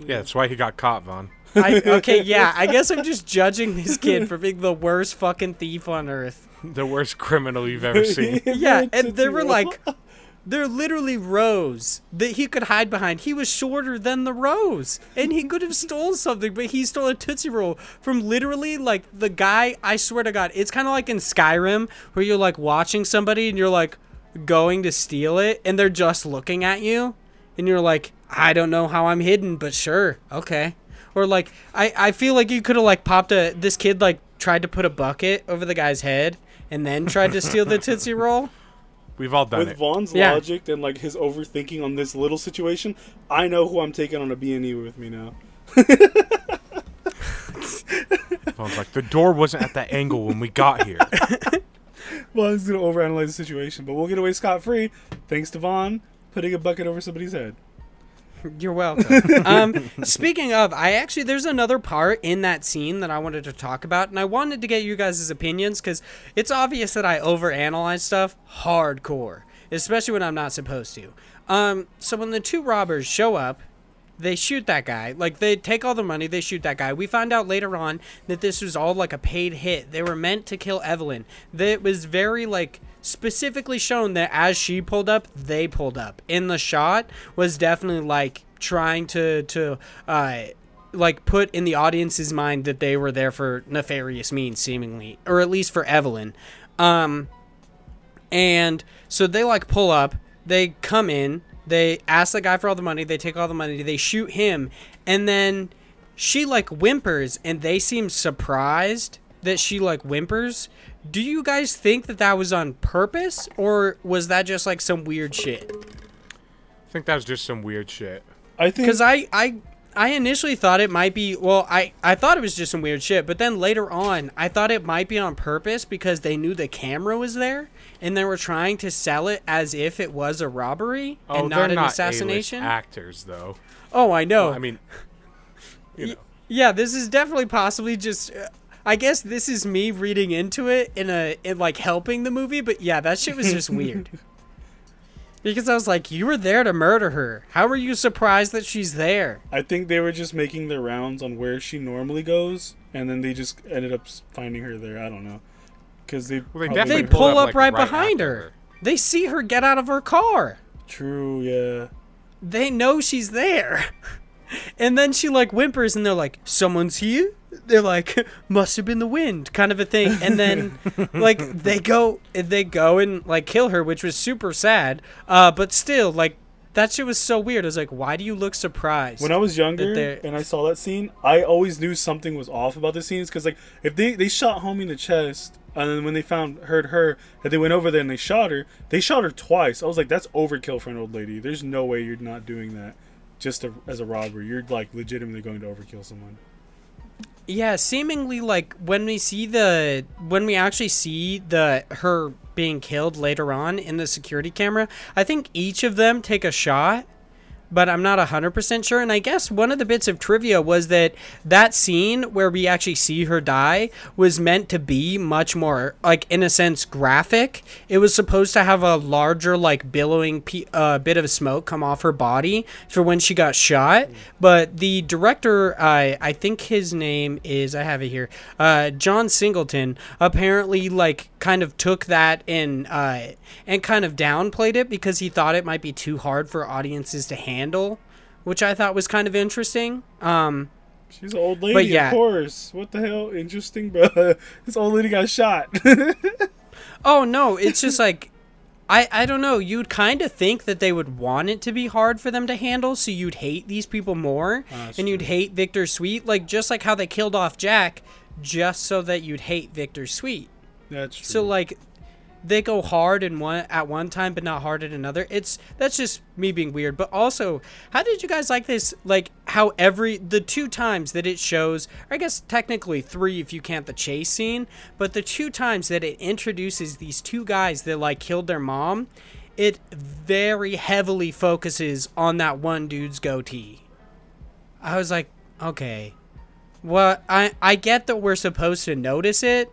Yeah, that's why he got caught, Vaughn. I, okay, yeah, I guess I'm just judging this kid for being the worst fucking thief on earth. The worst criminal you've ever seen. Yeah, and Tootsie there were like, there are literally rows that he could hide behind. He was shorter than the rows, and he could have stole something, but he stole a Tootsie Roll from literally like the guy. I swear to God, it's kind of like in Skyrim where you're like watching somebody and you're like going to steal it, and they're just looking at you, and you're like, I don't know how I'm hidden, but sure, okay. Or like, I I feel like you could have like popped a this kid like tried to put a bucket over the guy's head and then tried to steal the Tootsie Roll. We've all done With it. Vaughn's Yeah. logic and like his overthinking on this little situation, I know who I'm taking on a B and E with me now. Vaughn's like, the door wasn't at that angle when we got here. Vaughn's gonna overanalyze the situation, but we'll get away scot free thanks to Vaughn putting a bucket over somebody's head. You're welcome. um, speaking of, I actually there's another part in that scene that I wanted to talk about, and I wanted to get you guys' opinions because it's obvious that I overanalyze stuff hardcore, especially when I'm not supposed to. Um, so when the two robbers show up, they shoot that guy. Like they take all the money, they shoot that guy. We find out later on that this was all like a paid hit. They were meant to kill Evelyn. That was very like specifically shown that as she pulled up, they pulled up. In the shot was definitely like trying to to uh like put in the audience's mind that they were there for nefarious means seemingly or at least for Evelyn. Um and so they like pull up, they come in, they ask the guy for all the money, they take all the money, they shoot him, and then she like whimpers and they seem surprised that she like whimpers. Do you guys think that that was on purpose or was that just like some weird shit? I think that was just some weird shit. I think Cuz I I I initially thought it might be well, I I thought it was just some weird shit, but then later on, I thought it might be on purpose because they knew the camera was there and they were trying to sell it as if it was a robbery Oh, and not an not assassination. A-list actors, though. oh, I know. I mean, you know. Yeah, this is definitely possibly just. Uh, I guess this is me reading into it in a in like helping the movie, but yeah, that shit was just weird. Because I was like, you were there to murder her. How are you surprised that she's there? I think they were just making their rounds on where she normally goes, and then they just ended up finding her there. I don't know, because they Well, they They pull pull up, up, like, right, right behind her. her. They see her get out of her car. True, yeah. They know she's there. And then she like whimpers and they're like, Someone's here? They're like, must have been the wind, kind of a thing. And then like they go they go and like kill her, which was super sad. Uh but still, like that shit was so weird. I was like, why do you look surprised? When I was younger and I saw that scene, I always knew something was off about the scenes because, like, if they they shot homie in the chest, and then when they found heard her, that they went over there and they shot her, they shot her twice. I was like, that's overkill for an old lady. There's no way you're not doing that just to, as a robber. You're like legitimately going to overkill someone. Yeah, seemingly like when we see the when we actually see the her being killed later on in the security camera, I think each of them take a shot, but I'm not 100% sure and I guess one of the bits of trivia was that that scene where we actually see her die was meant to be much more like in a sense graphic. It was supposed to have a larger like billowing pe- uh, bit of smoke come off her body for when she got shot, but the director I I think his name is I have it here. Uh, John Singleton apparently like kind of took that and uh, and kind of downplayed it because he thought it might be too hard for audiences to handle, which I thought was kind of interesting. Um, She's an old lady, yeah. of course. What the hell? Interesting, bro. this old lady got shot. oh no, it's just like. I, I don't know. You'd kind of think that they would want it to be hard for them to handle, so you'd hate these people more, that's and you'd hate Victor Sweet, like just like how they killed off Jack, just so that you'd hate Victor Sweet. That's true. So like they go hard in one at one time but not hard at another. It's that's just me being weird. But also, how did you guys like this? Like how every the two times that it shows, I guess technically three if you count the chase scene, but the two times that it introduces these two guys that like killed their mom, it very heavily focuses on that one dude's goatee. I was like, okay. Well, I I get that we're supposed to notice it,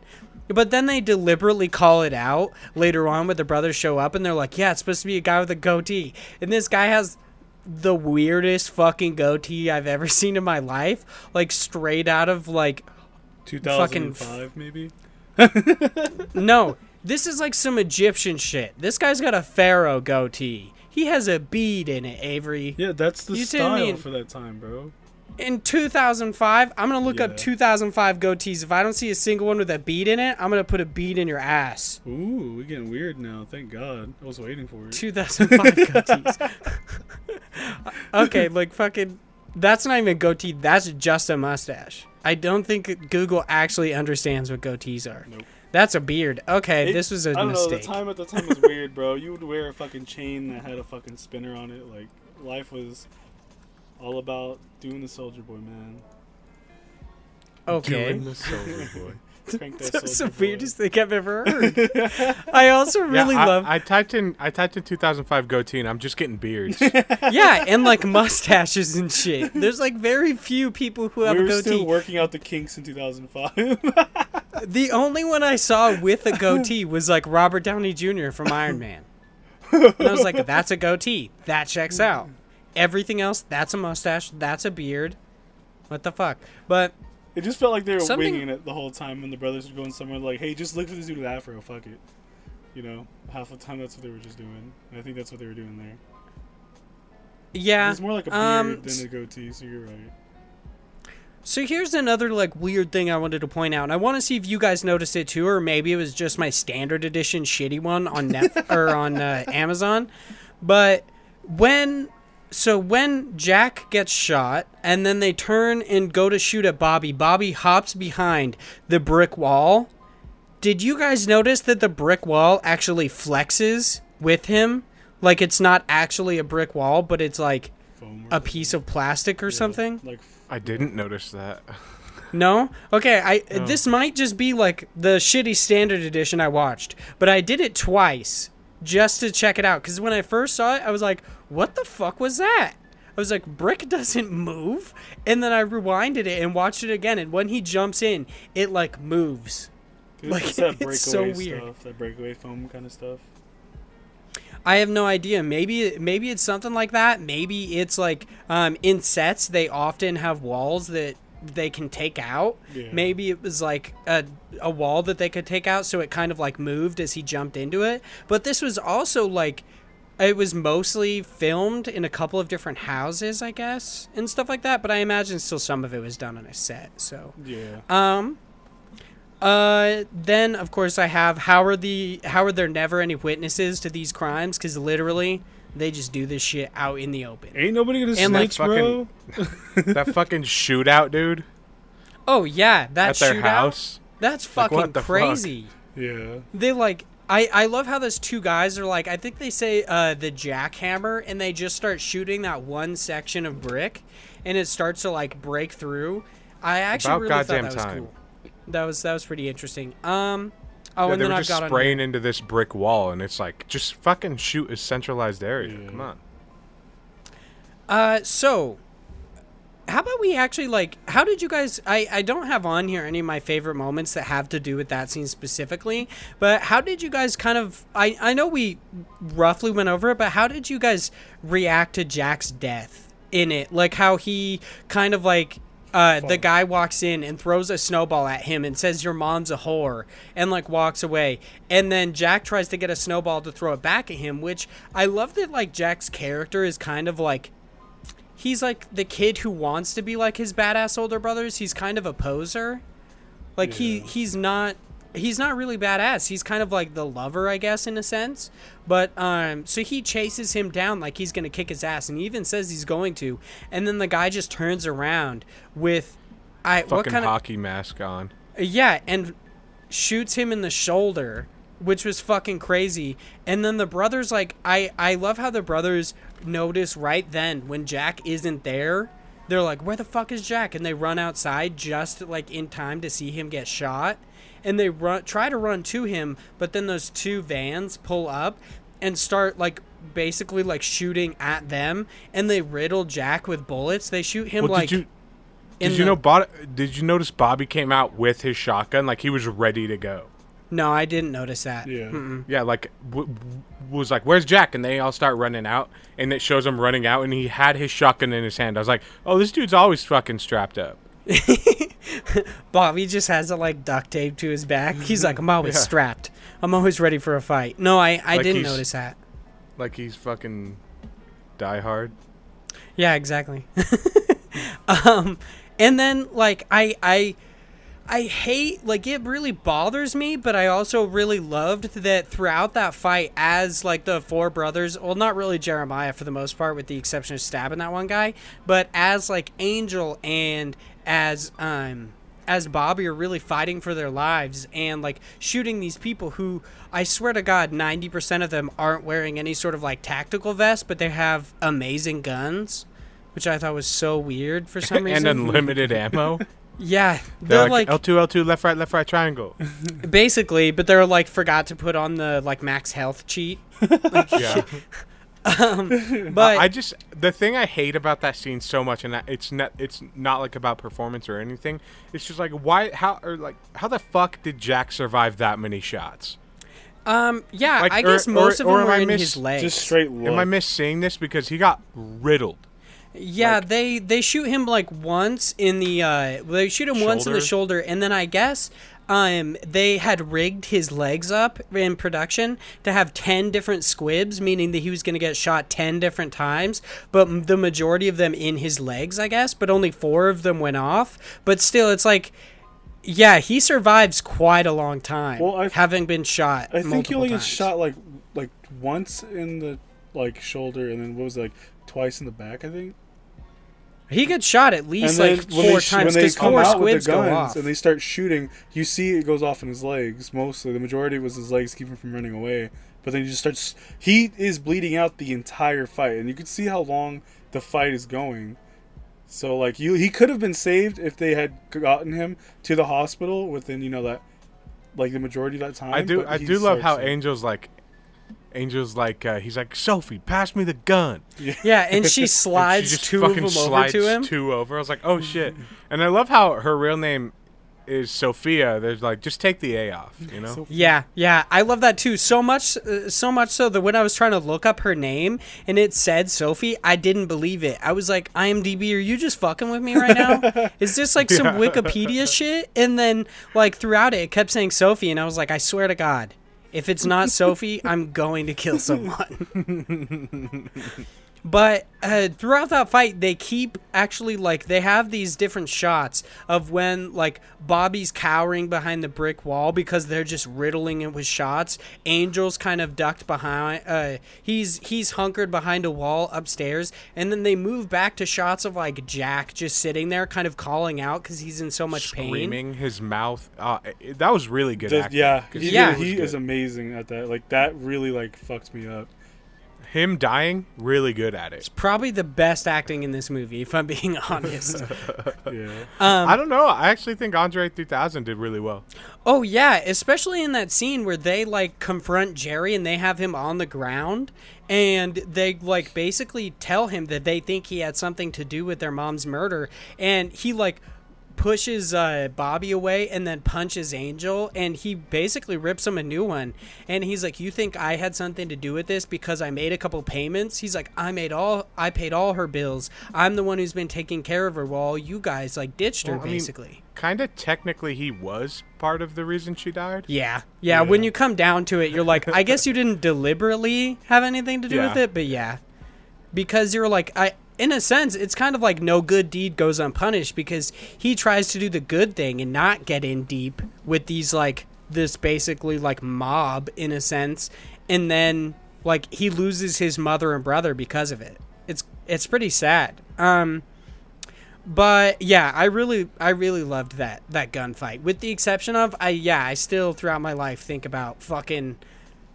but then they deliberately call it out later on when the brothers show up and they're like, "Yeah, it's supposed to be a guy with a goatee." And this guy has the weirdest fucking goatee I've ever seen in my life, like straight out of like 2005 maybe. no, this is like some Egyptian shit. This guy's got a pharaoh goatee. He has a bead in it, Avery. Yeah, that's the You style for that time, bro. In 2005 i'm gonna look Yeah. up 2005 goatees if i don't see a single one with a bead in it i'm gonna put a bead in your ass Ooh, we're getting weird now. Thank God. I was waiting for it. 2005 goatees okay like fucking that's not even a goatee that's just a mustache i don't think google actually understands what goatees are Nope. that's a beard okay It- this was a I don't know. The time at the time was weird, bro. You would wear a fucking chain that had a fucking spinner on it. Like life was all about doing the Soulja Boy, man. okay Doing the Soulja Boy. That that's the weirdest thing i've ever heard i also really yeah, I, love I typed in I typed in 2005 goatee, and I'm just getting beards. yeah and like mustaches and shit there's like very few people who have we a were goatee still working out the kinks in 2005. The only one I saw with a goatee was like Robert Downey Jr. from Iron Man. And I was like, that's a goatee. That checks out. Everything else, that's a mustache. That's a beard. What the fuck? But it just felt like they were Something- winging it the whole time when the brothers were going somewhere like, hey, just look for this dude with afro. Fuck it. You know, half the time that's what they were just doing. And I think that's what they were doing there. yeah. It's more like a beard um, than a goatee, so you're right. So here's another like weird thing I wanted to point out. And I want to see if you guys noticed it too, or maybe it was just my standard edition shitty one on net or on uh, Amazon. But when so when Jack gets shot and then they turn and go to shoot at Bobby, Bobby hops behind the brick wall. Did you guys notice that the brick wall actually flexes with him? Like it's not actually a brick wall, but it's like a piece of plastic or Yeah, something? Like I didn't notice that. No? Okay, I No. this might just be like the shitty standard edition I watched, but I did it twice just to check it out cuz when I first saw it, I was like, "What the fuck was that?" I was like, "Brick doesn't move." And then I rewinded it and watched it again, and when he jumps in, it like moves. Dude, Like, it's that breakaway it's so weird. stuff, that breakaway foam kind of stuff. I have no idea. Maybe maybe it's something like that. Maybe it's like um, in sets they often have walls that they can take out. Yeah. Maybe it was like a a wall that they could take out, so it kind of like moved as he jumped into it. But this was also like it was mostly filmed in a couple of different houses, I guess, and stuff like that. But I imagine still some of it was done on a set. So Yeah. um. Uh, then of course I have how are the how are there never any witnesses to these crimes? Because literally they just do this shit out in the open. Ain't nobody gonna And, like, snitch, bro. that fucking shootout, dude, Oh yeah, that at their shootout. house. That's fucking what the fuck? crazy. Yeah. They like I I love how those two guys are like I think they say uh the jackhammer and they just start shooting that one section of brick and it starts to like break through. I actually About really thought that was time. cool. That was that was pretty interesting. Um oh Yeah, and they then were I've just spraying into this brick wall, and it's like just fucking shoot a centralized area. Yeah. Come on. Uh, so how about we actually like? How did you guys? I I don't have on here any of my favorite moments that have to do with that scene specifically, but how did you guys kind of? I I know we roughly went over it, but how did you guys react to Jack's death in it? Like how he kind of like. Uh, the guy walks in and throws a snowball at him and says your mom's a whore and like walks away and then jack tries to get a snowball to throw it back at him which i love that like jack's character is kind of like he's like the kid who wants to be like his badass older brothers. He's kind of a poser. Like he he's not he's not really badass. He's kind of like the lover, I guess, in a sense. But um so he chases him down like he's gonna kick his ass and he even says he's going to. And then the guy just turns around with I what Fucking kind of hockey mask on. yeah, and shoots him in the shoulder which was fucking crazy. And then the brothers like I I love how the brothers notice right then when Jack isn't there. They're like, "Where the fuck is Jack?" And they run outside just like in time to see him get shot. And they run try to run to him, but then those two vans pull up and start like basically like shooting at them and they riddle Jack with bullets. They shoot him Well, like did you did you the- know Bo- did you notice Bobby came out with his shotgun like he was ready to go? No, I didn't notice that. Yeah. Mm-mm. Yeah, like w- w- was like, "Where's Jack?" And they all start running out, and it shows him running out, and he had his shotgun in his hand. I was like, "Oh, this dude's always fucking strapped up." Bobby just has it like duct tape to his back. He's like, I'm always Yeah. strapped. I'm always ready for a fight. No, I, I Like didn't notice that. Like he's fucking die hard. Yeah, exactly. um, and then like I I I hate like it really bothers me, but I also really loved that throughout that fight, as like the four brothers, well, not really Jeremiah for the most part, with the exception of stabbing that one guy, but as like Angel and as um as Bobby are really fighting for their lives and like shooting these people who I swear to God, ninety percent of them aren't wearing any sort of like tactical vest, but they have amazing guns. Which I thought was so weird for some reason. and unlimited ammo. yeah, They're, they're like, like L2, L2, left, right, left, right, triangle. basically, but they're like forgot to put on the like max health cheat. yeah. But I just the thing I hate about that scene so much, and that it's not it's not like about performance or anything. It's just like why how or like how the fuck did Jack survive that many shots? um, yeah, like, I or- guess or- most of or them am were I in miss- his legs. Just straight look. Am I miss seeing this because he got riddled? Yeah, Like- they they shoot him like once in the uh they shoot him once in the shoulder and then I guess um they had rigged his legs up in production to have 10 different squibs meaning that he was going to get shot 10 different times but the majority of them in his legs I guess but only 4 of them went off but still it's like yeah, he survives quite a long time Well, I having been shot I think he only gets shot like like once in the like shoulder, and then what was it, like twice in the back? I think. He gets shot at least then like when four sh- times because come four out with squibs the go off. and they start shooting, you see it goes off in his legs mostly. The majority was his legs keeping him from running away. But then he just starts. He is bleeding out the entire fight, and you can see how long the fight is going. So like you, he could have been saved if they had gotten him to the hospital within you know that, like the majority of that time. I do I do love how starts Angel's like Angel's like uh, he's like Sophie, pass me the gun. Yeah, and she And slides she two of fucking them over to him. Two over. I was like, oh shit. And I love how her real name is Sophia. There's like just take the A off, you know. So- Yeah, yeah, I love that too. So much, uh, so much so that when I was trying to look up her name and it said Sophie, I didn't believe it. I was like, "IMDb, are you just fucking with me right now? Is this like some Yeah. Wikipedia shit?" And then like throughout it, it kept saying Sophie, and I was like, "I swear to God." If it's not Sophie, I'm going to kill someone. But uh, throughout that fight, they keep actually like they have these different shots of when like Bobby's cowering behind the brick wall because they're just riddling it with shots. Angel's kind of ducked behind. Uh, he's he's hunkered behind a wall upstairs, and then they move back to shots of like Jack just sitting there, kind of calling out because he's in so much pain. Screaming his mouth. Uh, that was really good The- acting. yeah, 'Cause he, Yeah. did- he is amazing at that. Like that really like fucks me up. Him dying. Really good at it. It's probably the best acting in this movie, if I'm being honest. Yeah. Um, I don't know. I actually think Andre 3000 did really well. Oh yeah, especially in that scene where they like confront Jerry and they have him on the ground and they like basically tell him that they think he had something to do with their mom's murder and he like pushes uh, Bobby away and then punches Angel and he basically rips him a new one and he's like you think I had something to do with this because I made a couple payments he's like I made all I paid all her bills I'm the one who's been taking care of her while you guys like ditched her Well, I mean- basically Kind of technically, he was part of the reason she died. Yeah. yeah. when you come down to it, you're like, I guess you didn't deliberately have anything to do with it, but yeah. Because you're like, I in a sense, it's kind of like no good deed goes unpunished because he tries to do the good thing and not get in deep with these like this basically like mob in a sense, and then like he loses his mother and brother because of it. It's it's pretty sad. Um But yeah, I really I really loved that that gunfight. With the exception of I yeah, I still throughout my life think about fucking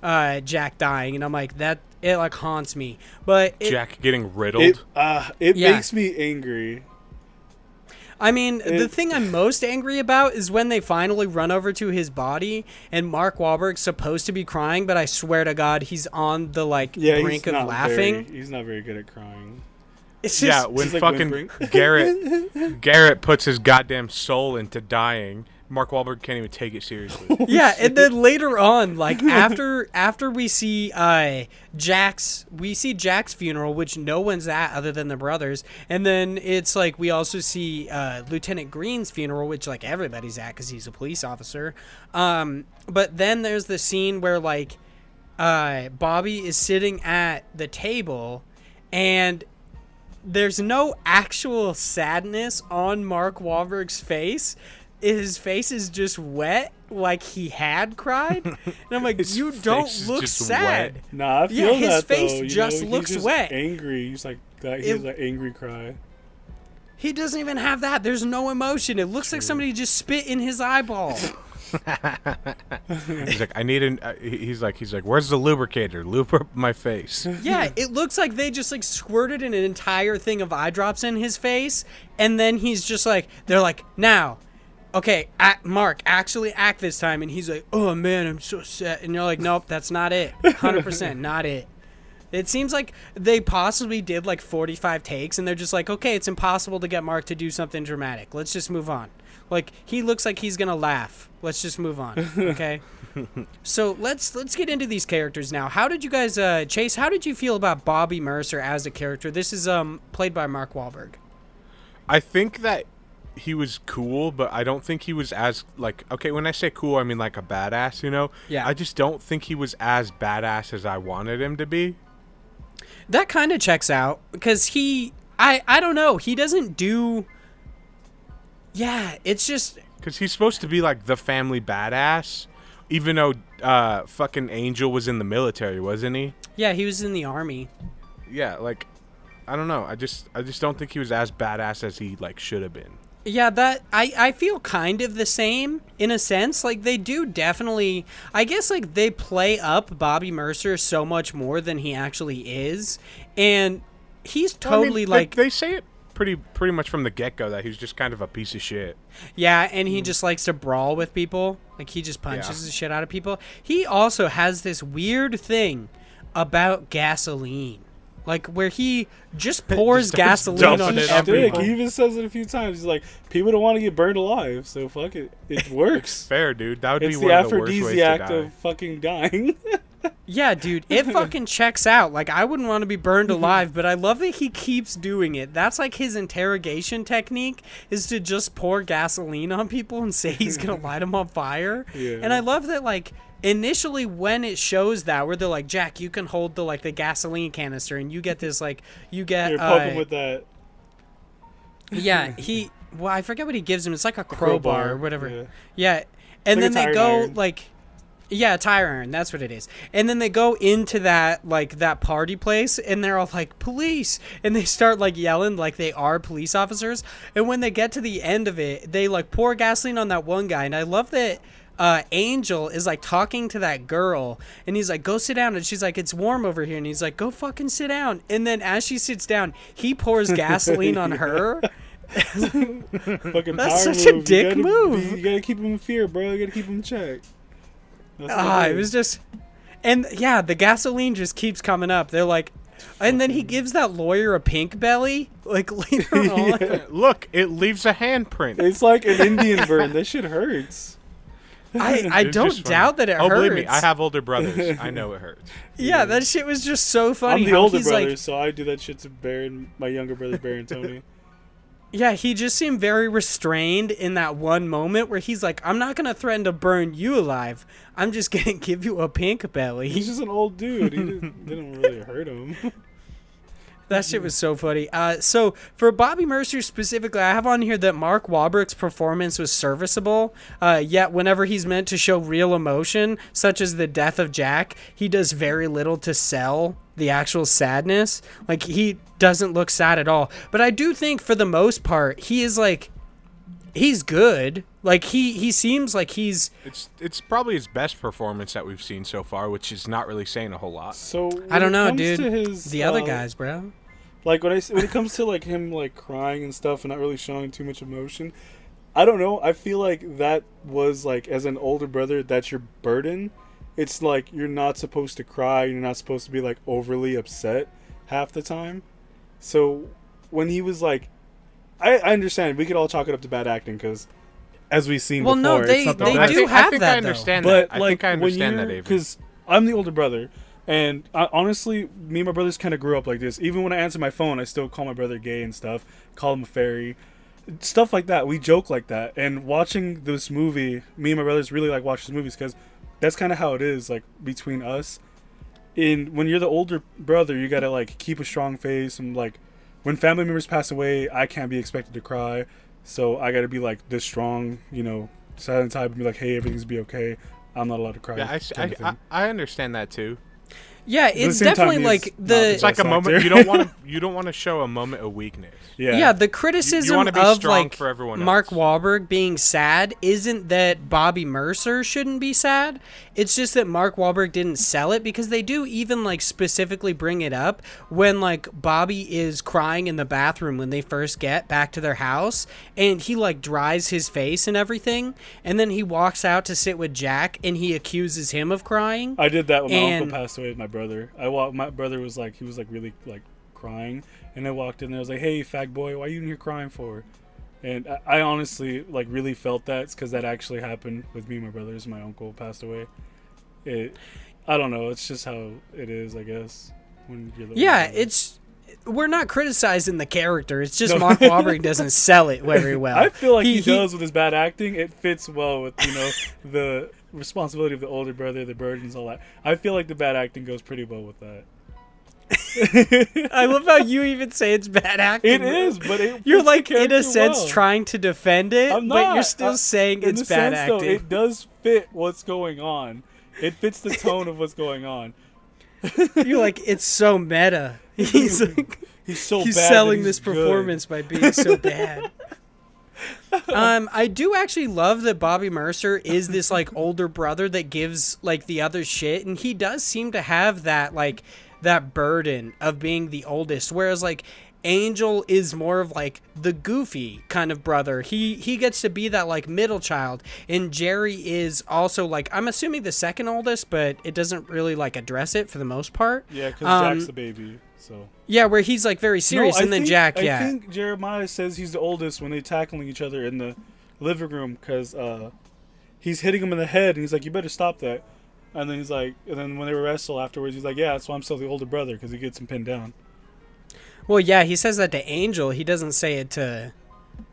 uh, Jack dying and I'm like that it like haunts me. But it, Jack getting riddled. It uh, it Yeah. makes me angry. I mean, the thing I'm most angry about is when they finally run over to his body and Mark Wahlberg's supposed to be crying, but I swear to God, he's on the like Yeah, brink of laughing. Very, he's not very good at crying. It's just yeah, when He's, like, fucking whimpering. Garrett Garrett puts his goddamn soul into dying, Mark Wahlberg can't even take it seriously. yeah, and then later on, like after after we see uh Jack's we see Jack's funeral, which no one's at other than the brothers, and then it's like we also see uh, Lieutenant Green's funeral, which like everybody's at because he's a police officer. Um, but then there's the scene where like uh, Bobby is sitting at the table, and there's no actual sadness on Mark Wahlberg's face. His face is just wet, like he had cried. And I'm like, His you don't look sad. wet. Nah, I Yeah, his that face though, you just know? looks He's just wet. Angry. He's like that. He It- has an angry cry. He doesn't even have that. There's no emotion. It looks like somebody just spit in his eyeball. He's like, I need an. Uh, he's like, he's like, where's the lubricator? Lube up my face. yeah, it looks like they just like squirted an entire thing of eye drops in his face, and then he's just like, they're like, now, okay, act, Mark, actually act this time, and he's like, oh man, I'm so sad, and you're like, nope, that's not it, hundred percent, not it. It seems like they possibly did like 45 takes, and they're just like, okay, it's impossible to get Mark to do something dramatic. Let's just move on. Like he looks like he's gonna laugh. Let's just move on, okay? so let's let's get into these characters now. How did you guys, uh, Chase? How did you feel about Bobby Mercer as a character? This is um played by Mark Wahlberg. I think that he was cool, but I don't think he was as like okay. When I say cool, I mean like a badass. You know? Yeah. I just don't think he was as badass as I wanted him to be. That kind of checks out because he, I I don't know, he doesn't do. Yeah, it's just Because he's supposed to be like the family badass, even though uh, fucking Angel was in the military, wasn't he? yeah, he was in the army. Yeah, like I don't know. I just I just don't think he was as badass as he like should have been. Yeah, that I I feel kind of the same in a sense. Like they do definitely I guess like they play up Bobby Mercer so much more than he actually is. And he's Well, I mean, totally they- like they, say it pretty pretty much from the get go that he's just kind of a piece of shit. yeah, and he mm. just likes to brawl with people. Like he just punches Yeah. the shit out of people. He also has this weird thing about gasoline. Like where he just pours starts gasoline on it on everyone. He even says it a few times. He's like, people don't want to get burned alive, so fuck it. It works. Fair, dude. That would it's be the one of the worst ways to aphrodisiac die. of fucking dying. Yeah, dude, it fucking checks out. Like I wouldn't want to be burned alive, but I love that he keeps doing it. That's like his interrogation technique is to just pour gasoline on people and say he's gonna light them on fire. Yeah. And I love that like initially when it shows that where they're like, Jack, you can hold the like the gasoline canister and you get this like you get You're uh, poking with that yeah he well I forget what he gives him. It's like a crowbar, crowbar, or whatever. yeah. Yeah, and like then they go iron. like, yeah, tire iron. That's what it is. And then they go into that like that party place, and they're all like police, and they start like yelling like they are police officers. And when they get to the end of it, they like pour gasoline on that one guy, and I love that. Uh, Angel is like talking to that girl, and he's like, "Go sit down," and she's like, "It's warm over here," and he's like, "Go fucking sit down." And then as she sits down, he pours gasoline on her. fucking That's power such a dick you gotta move. Be, you gotta keep him in fear, bro. You gotta keep him in check. That's what Ah, it is. was just, and yeah, the gasoline just keeps coming up. They're like, and then he gives that lawyer a pink belly, like later on. Look, it leaves a handprint. It's like an Indian burn. this shit hurts. I, I don't just funny. doubt that it oh, hurts. believe me, I have older brothers. I know it hurts. Yeah, that shit was just so funny. I'm the how older he's brother, like, so I do that shit to Baron, my younger brother, Baron Tony. yeah, he just seemed very restrained in that one moment where he's like, I'm not gonna threaten to burn you alive. I'm just gonna give you a pink belly. He's just an old dude. He didn't, didn't really hurt him. That shit was so funny. Uh, so for Bobby Mercer specifically, I have on here that Mark Wahlberg's performance was serviceable. Uh, yet whenever he's meant to show real emotion, such as the death of Jack, he does very little to sell the actual sadness. Like he doesn't look sad at all. But I do think for the most part, he is like, he's good. Like he he seems like he's It's it's probably his best performance that we've seen so far, which is not really saying a whole lot. So I don't know, dude. To his, the other uh, guys, bro. like when I s- when it comes to like him like crying and stuff and not really showing too much emotion, I don't know. I feel like that was like as an older brother, that's your burden. It's like you're not supposed to cry. You're not supposed to be like overly upset half the time. So when he was like, I, I understand. We could all chalk it up to bad acting because, as we've seen Well, before, no, they- it's not the they I do think, have I think that, I though. understand but that. I like think I understand when that, Avery. because I'm the older brother, and I, honestly, me and my brothers kind of grew up like this. Even when I answer my phone, I still call my brother gay and stuff, call him a fairy, stuff like that. We joke like that. And watching this movie, me and my brothers really like watch these movies because that's kind of how it is like between us. In when you're the older brother, you gotta like keep a strong face and like when family members pass away, I can't be expected to cry. So I gotta be like this strong, you know, silent type and be like, hey, everything's be okay. I'm not allowed to cry. yeah, I, s- kind of I, I. I understand that too. Yeah, it's definitely like the. the It's like a moment you don't want to you don't want to show a moment of weakness. yeah. yeah, the criticism wanna be of like for everyone Mark else. Wahlberg being sad isn't that Bobby Mercer shouldn't be sad. It's just that Mark Wahlberg didn't sell it because they do even like specifically bring it up when like Bobby is crying in the bathroom when they first get back to their house and he like dries his face and everything and then he walks out to sit with Jack and he accuses him of crying. I did that when my And- uncle passed away my brother. I walked. My brother was like, he was like really like crying, and I walked in there. I was like, "Hey, fag boy, why are you in here crying for?" And I, I honestly like really felt that because that actually happened with me and my brothers. My uncle passed away. It, I don't know. It's just how it is, I guess. When you're Yeah, it's we're not criticizing the character. It's just No. Mark Wahlberg doesn't sell it very well. I feel like he, does with his bad acting. It fits well with you know the responsibility of the older brother, the burdens, all that. I feel like the bad acting goes pretty well with that. I love how you even say it's bad acting. It is, but it You're like in a sense well. trying to defend it, I'm but you're not. still Uh, saying in it's bad sense, though, acting. it does fit what's going on. It fits the tone of what's going on. You're like it's so meta. He's like He's so he's selling that this good. performance by being so bad. um, I do actually love that Bobby Mercer is this like older brother that gives like the other shit, and he does seem to have that like that burden of being the oldest, whereas like Angel is more of like the goofy kind of brother. He he gets to be that like middle child, and Jerry is also like I'm assuming the second oldest, but it doesn't really like address it for the most part. Yeah, because Um, Jack's the baby. So Yeah, where he's like very serious, No, and then think- Jack, Yeah, I think Jeremiah says he's the oldest when they're tackling each other in the living room because uh, he's hitting him in the head, and he's like, "You better stop that." And then he's like, and then when they wrestle afterwards, he's like, "Yeah, that's why I'm still the older brother because he gets him pinned down." Well, yeah, he says that to Angel. He doesn't say it to.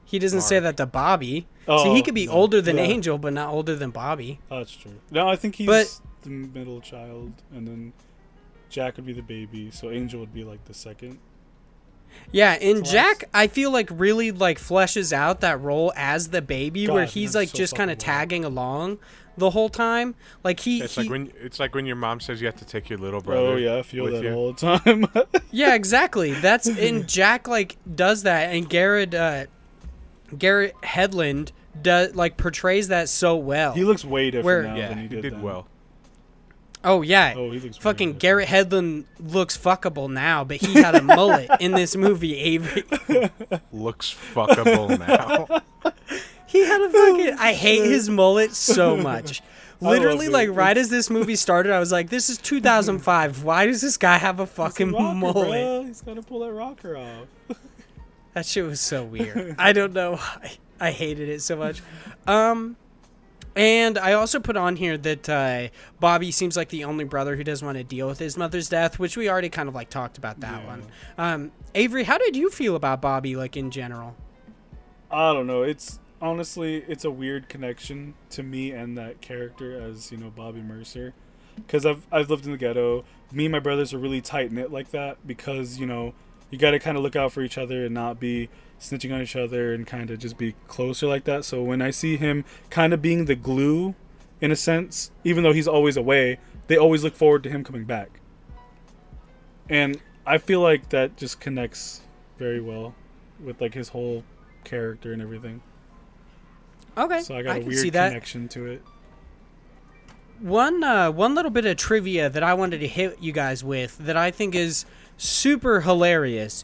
He doesn't say that to Bobby. Oh, so he could be no. older than Yeah. Angel, but not older than Bobby. That's true. No, I think he's But- the middle child, and then Jack would be the baby, so Angel would be like the second. Yeah, and Plus- Jack, I feel like really like fleshes out that role as the baby, where he's like so just kind of tagging along the whole time. Like he, It's he like when it's like when your mom says you have to take your little brother. Oh yeah, I feel with that you. all the time. yeah, exactly. That's and Jack like does that, and Garrett, uh, Garrett Hedlund does like portrays that so well. he looks way different Where- now Yeah, than he he did, did then. well. Oh yeah, Oh, he looks Fucking different. Garrett Hedlund looks fuckable now, but he had a mullet in this movie, Avery. Looks fuckable now. He had a fucking. I hate his mullet so much. love Literally, it. like right as this movie started, I was like, "This is 2005. Why does this guy have a He's a fucking rocker, mullet?" bro. He's gotta pull that rocker off. That shit was so weird. I don't know why. I hated it so much. Um, and I also put on here that uh, Bobby seems like the only brother who doesn't want to deal with his mother's death, which we already kind of like talked about that Yeah. one. Um, Avery, how did you feel about Bobby, like in general? I don't know. It's honestly, it's a weird connection to me and that character as you know Bobby Mercer, because I've I've lived in the ghetto. Me and my brothers are really tight knit like that because you know you got to kind of look out for each other and not be snitching on each other and kind of just be closer like that. So when I see him kind of being the glue, in a sense, even though he's always away, they always look forward to him coming back. And I feel like that just connects very well with like his whole character and everything. Okay, So I got a can weird connection to it. One uh, one little bit of trivia that I wanted to hit you guys with that I think is super hilarious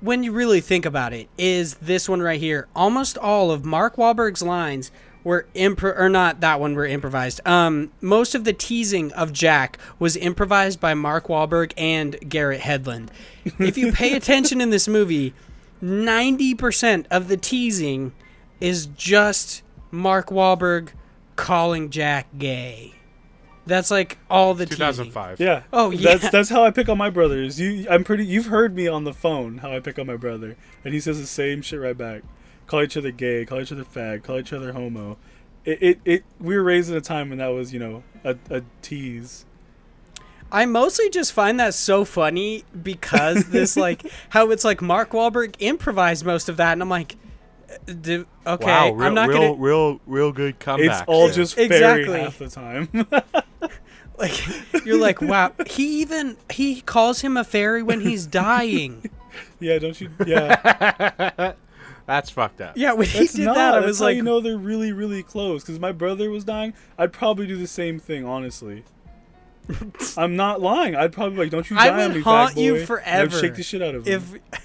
when you really think about it is this one right here. Almost all of Mark Wahlberg's lines were impro or not that one were improvised. Um, most of the teasing of Jack was improvised by Mark Wahlberg and Garrett Hedlund. If you pay attention in this movie, ninety percent of the teasing is just Mark Wahlberg calling Jack gay. That's like all the teasing. 2005. Yeah. Oh, yeah. That's that's how I pick on my brothers. You, I'm pretty. You've heard me on the phone how I pick on my brother, and he says the same shit right back. Call each other gay. Call each other fag. Call each other homo. It, it, it we were raised in a time when that was you know a, a tease. I mostly just find that so funny because this like how it's like Mark Wahlberg improvised most of that, and I'm like, do, okay, Wow, real, I'm not real, gonna real, real good comeback. It's all there. just Exactly. fairy half the time. like. You're like, wow. He even he calls him a fairy when he's dying. yeah, don't you? Yeah, That's fucked up. yeah, when he that's did not. that, I that's was how like, you know they're really, really close. Because my brother was dying, I'd probably do the same thing. Honestly, I'm not lying. I'd probably be like, "Don't you I die on would me, haunt fat boy." you And I'd forever shake the shit out of him. if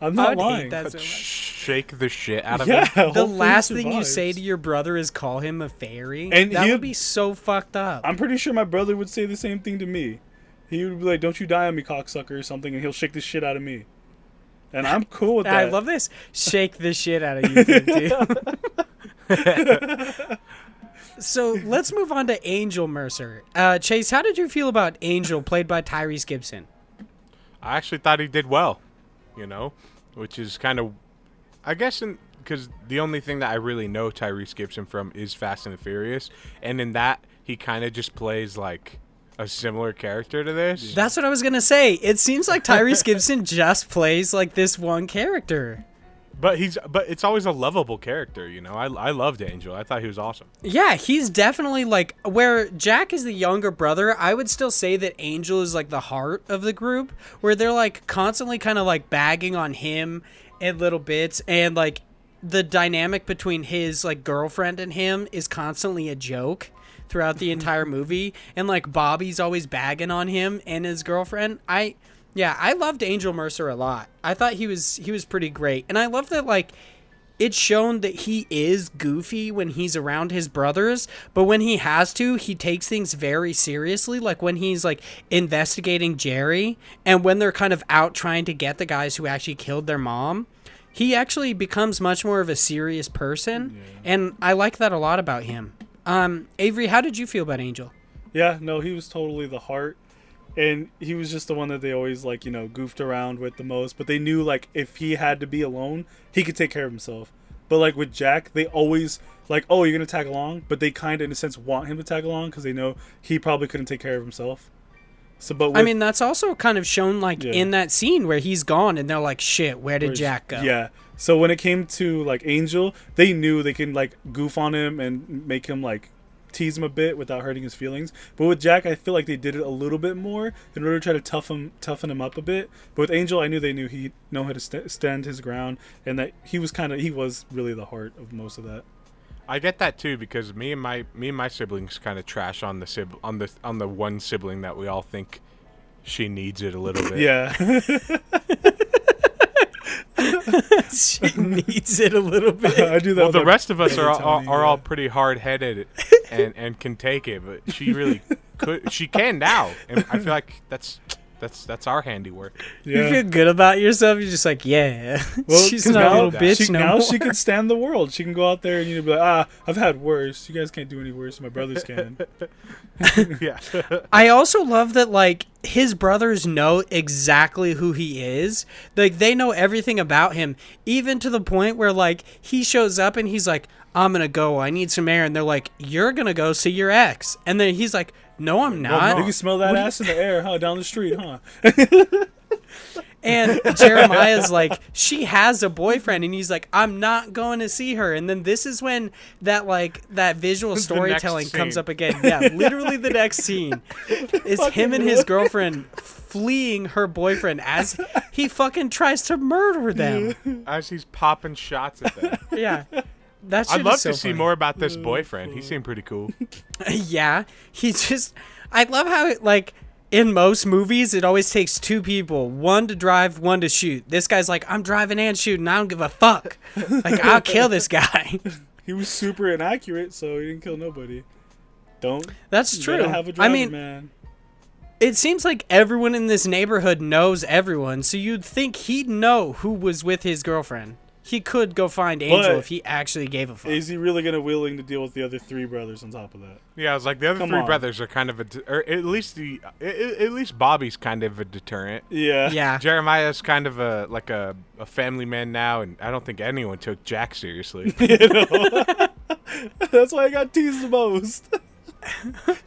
I'm I not would hate lying. that so. Shake the shit out of Yeah, him. The last thing you say to your brother is call him a fairy. And that he'd- be so fucked up. I'm pretty sure my brother would say the same thing to me. He would be like, "Don't you die on me, cocksucker," or something, and he'll shake the shit out of me. And I'm cool with that. I love this. Shake the shit out of you, thing, too. so let's move on to Angel Mercer. Uh, Chase, how did you feel about Angel, played by Tyrese Gibson? I actually thought he did well, you know, which is kind of, I guess, because the only thing that I really know Tyrese Gibson from is Fast and the Furious, and in that he kind of just plays like a similar character to this. That's what I was gonna say. It seems like Tyrese Gibson just plays like this one character. But he's, but it's always a lovable character, you know. I, I loved Angel. I thought he was awesome. Yeah, he's definitely like where Jack is the younger brother. I would still say that Angel is like the heart of the group, where they're like constantly kind of like bagging on him in little bits, and like the dynamic between his like girlfriend and him is constantly a joke throughout the entire movie, and like Bobby's always bagging on him and his girlfriend. I yeah, I loved Angel Mercer a lot. I thought he was he was pretty great, and I love that like it's shown that he is goofy when he's around his brothers, but when he has to, he takes things very seriously. Like when he's like investigating Jerry, and when they're kind of out trying to get the guys who actually killed their mom, he actually becomes much more of a serious person, and I like that a lot about him. Um, Avery, how did you feel about Angel? Yeah, no, he was totally the heart. And he was just the one that they always like, you know, goofed around with the most. But they knew like if he had to be alone, he could take care of himself. But like with Jack, they always like, oh, you're gonna tag along, but they kind of in a sense want him to tag along because they know he probably couldn't take care of himself. So, but with, I mean, that's also kind of shown like Yeah. in that scene where he's gone, and they're like, "Shit, where did Jack go?" Yeah. So when it came to like Angel, they knew they can like goof on him and make him like tease him a bit without hurting his feelings. But with Jack, I feel like they did it a little bit more in order to try to toughen him, toughen him up a bit. But with Angel, I knew they knew he know how to st- stand his ground and that he was kind of he was really the heart of most of that. I get that too because me and my me and my siblings kind of trash on the sib on the on the one sibling that we all think she needs it a little bit. Yeah. she needs it a little bit. I do that. Well, the rest of us are all, Tony, are yeah. all pretty hard headed and and can take it, but she really could. She can now, and I feel like that's that's that's our handiwork. You feel good about yourself. You're just like, yeah, Well, she's 'cause not a little bitch she, no now more. she can stand the world. She can go out there and you know be like, ah, I've had worse. You guys can't do any worse. My brothers can. yeah. I also love that like his brothers know exactly who he is. Like they know everything about him, even to the point where like he shows up and he's like, "I'm gonna go. I need some air," and they're like, "You're gonna go see your ex," and then he's like, "No, I'm not." you can smell that ass in the air, huh? Down the street, huh? And Jeremiah's like, she has a boyfriend, and he's like, I'm not going to see her. And then this is when that like that visual storytelling comes up again. Yeah, literally the next scene is him and his girlfriend fleeing her boyfriend as he fucking tries to murder them. As he's popping shots at them. Yeah. That's I'd love to see more about this boyfriend. He seemed pretty cool. yeah, he just. I love how it like in most movies it always takes two people, one to drive, one to shoot. This guy's like, I'm driving and shooting. I don't give a fuck. Like I'll kill this guy. He was super inaccurate, so he didn't kill nobody. Don't. That's true. gotta Have a I driver, mean, man. it seems like everyone in this neighborhood knows everyone, so you'd think he'd know who was with his girlfriend. He could go find Angel But- if he actually gave a fuck. Is he really gonna willing to deal with the other three brothers on top of that? Yeah, I was like the other Come three on. brothers are kind of a, or at least the, at at least Bobby's kind of a deterrent. Yeah. yeah. Jeremiah's kind of a like a, a family man now, and I don't think anyone took Jack seriously. That's why I got teased the most.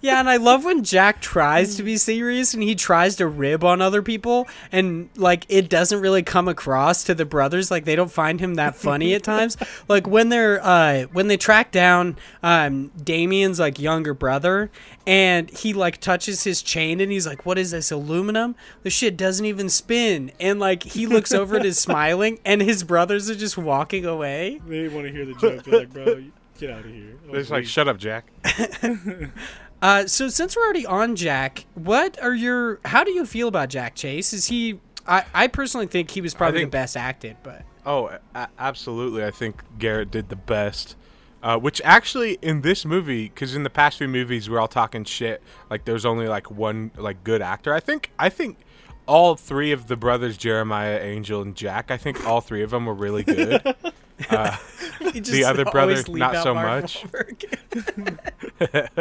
Yeah, and I love when Jack tries to be serious and he tries to rib on other people and like it doesn't really come across to the brothers like they don't find him that funny at times. Like when they're uh when they track down um Damien's like younger brother and he like touches his chain and he's like what is this aluminum? The shit doesn't even spin. And like he looks over at his smiling and his brothers are just walking away. They want to hear the joke. They're like, bro, you- get out of here. I They're just like, weak. "Shut up, Jack." Uh, so since we're already on Jack, what are your? How do you feel about Jack Chase? Is he? I, I personally think he was probably think- the best acted, but Oh, a- absolutely. I think Garrett did the best. Uh, which actually in this movie, because in the past few movies we're all talking shit, like there's only like one like good actor. I think I think all three of the brothers, Jeremiah, Angel, and Jack, I think all three of them were really good. uh, The other brother, not so Mark much.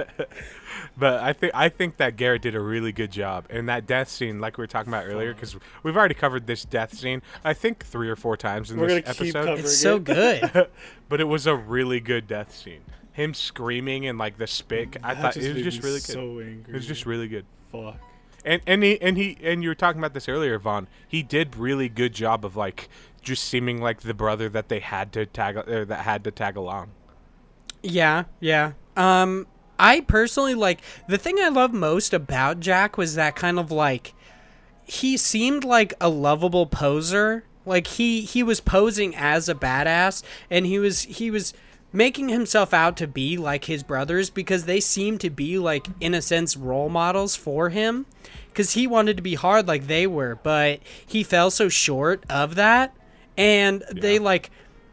But I think I think that Garrett did a really good job. And that death scene, like we were talking about earlier, because we've already covered this death scene, I think three or four times in We're this gonna keep episode. covering it's so it. good. but it was a really good death scene. Him screaming and like the spit, I thought it was just me really good. So angry. it was just really good. fuck. And and he and he and you were talking about this earlier, Vaughn. He did really good job of like just seeming like the brother that they had to tag or that had to tag along. Yeah, yeah. Um, I personally like the thing I love most about Jack was that kind of like he seemed like a lovable poser. Like he he was posing as a badass, and he was he was making himself out to be like his brothers because they seemed to be like in a sense role models for him because he wanted to be hard like they were but he fell so short of that and they like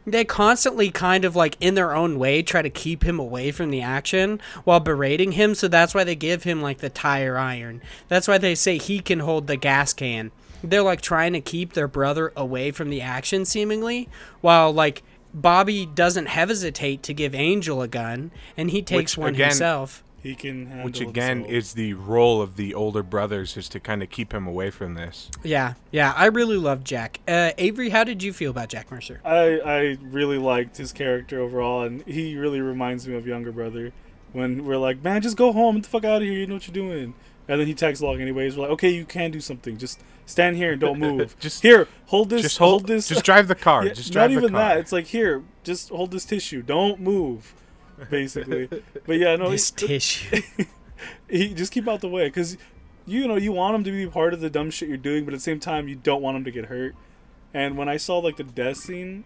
they constantly kind of like in their own way try to keep him away from the action while berating him. So that's why they give him like the tire iron. That's why they say he can hold the gas can. They're like trying to keep their brother away from the action seemingly while like bobby doesn't hesitate to give angel a gun and he takes Which, one again, himself He can handle Which again himself. is the role of the older brothers is to kind of keep him away from this. yeah yeah i really love jack uh, avery how did you feel about jack mercer I I really liked his character overall, and he really reminds me of younger brother. When we're like, man, just go home, get the fuck out of here. You know what you're doing. And then he tags along anyways. We're like, okay, you can do something. Just stand here and don't move. Just- here, hold this. just hold, this. Just drive the car. Yeah, just drive not the even car. that. It's like here, just hold this tissue. Don't move. Basically, but yeah, no, this he, tissue he just keep out the way because you know you want him to be part of the dumb shit you're doing, but at the same time you don't want him to get hurt. And when I saw like the death scene,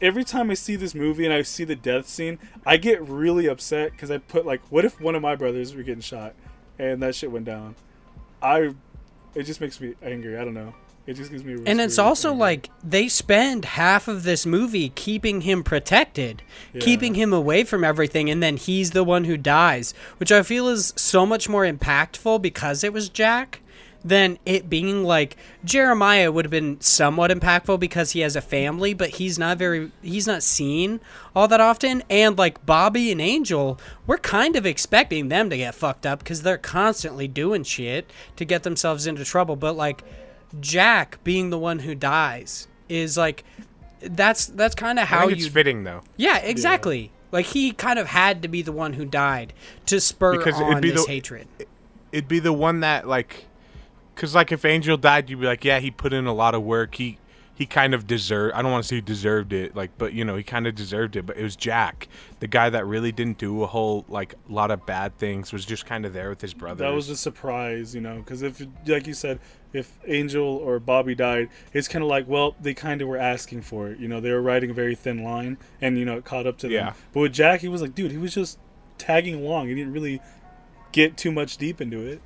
every time I see this movie and I see the death scene, I get really upset because I put like, what if one of my brothers were getting shot, and that shit went down? I, it just makes me angry. I don't know. It just gives me. A and it's also angry. like they spend half of this movie keeping him protected Yeah. keeping him away from everything and then he's the one who dies which i feel is so much more impactful because it was jack than it being like jeremiah would have been somewhat impactful because he has a family but he's not very he's not seen all that often and like bobby and angel we're kind of expecting them to get fucked up because they're constantly doing shit to get themselves into trouble but like Jack being the one who dies is like that's that's kind of I how think it's fitting though. yeah exactly like he kind of had to be the one who died to spur Because it'd on be this the- hatred It'd be the one that like, Cause like if Angel died, you'd be like, yeah, he put in a lot of work. He he kind of deserved. I don't want to say he deserved it, like, but you know, he kind of deserved it. But it was Jack, the guy that really didn't do a whole like lot of bad things, was just kind of there with his brother. That was a surprise, you know, because if, like you said, if Angel or Bobby died, it's kind of like, well, they kind of were asking for it. You know, they were riding a very thin line, and you know, it caught up to them. Yeah. But with Jack, he was like, dude, he was just tagging along. He didn't really get too much deep into it.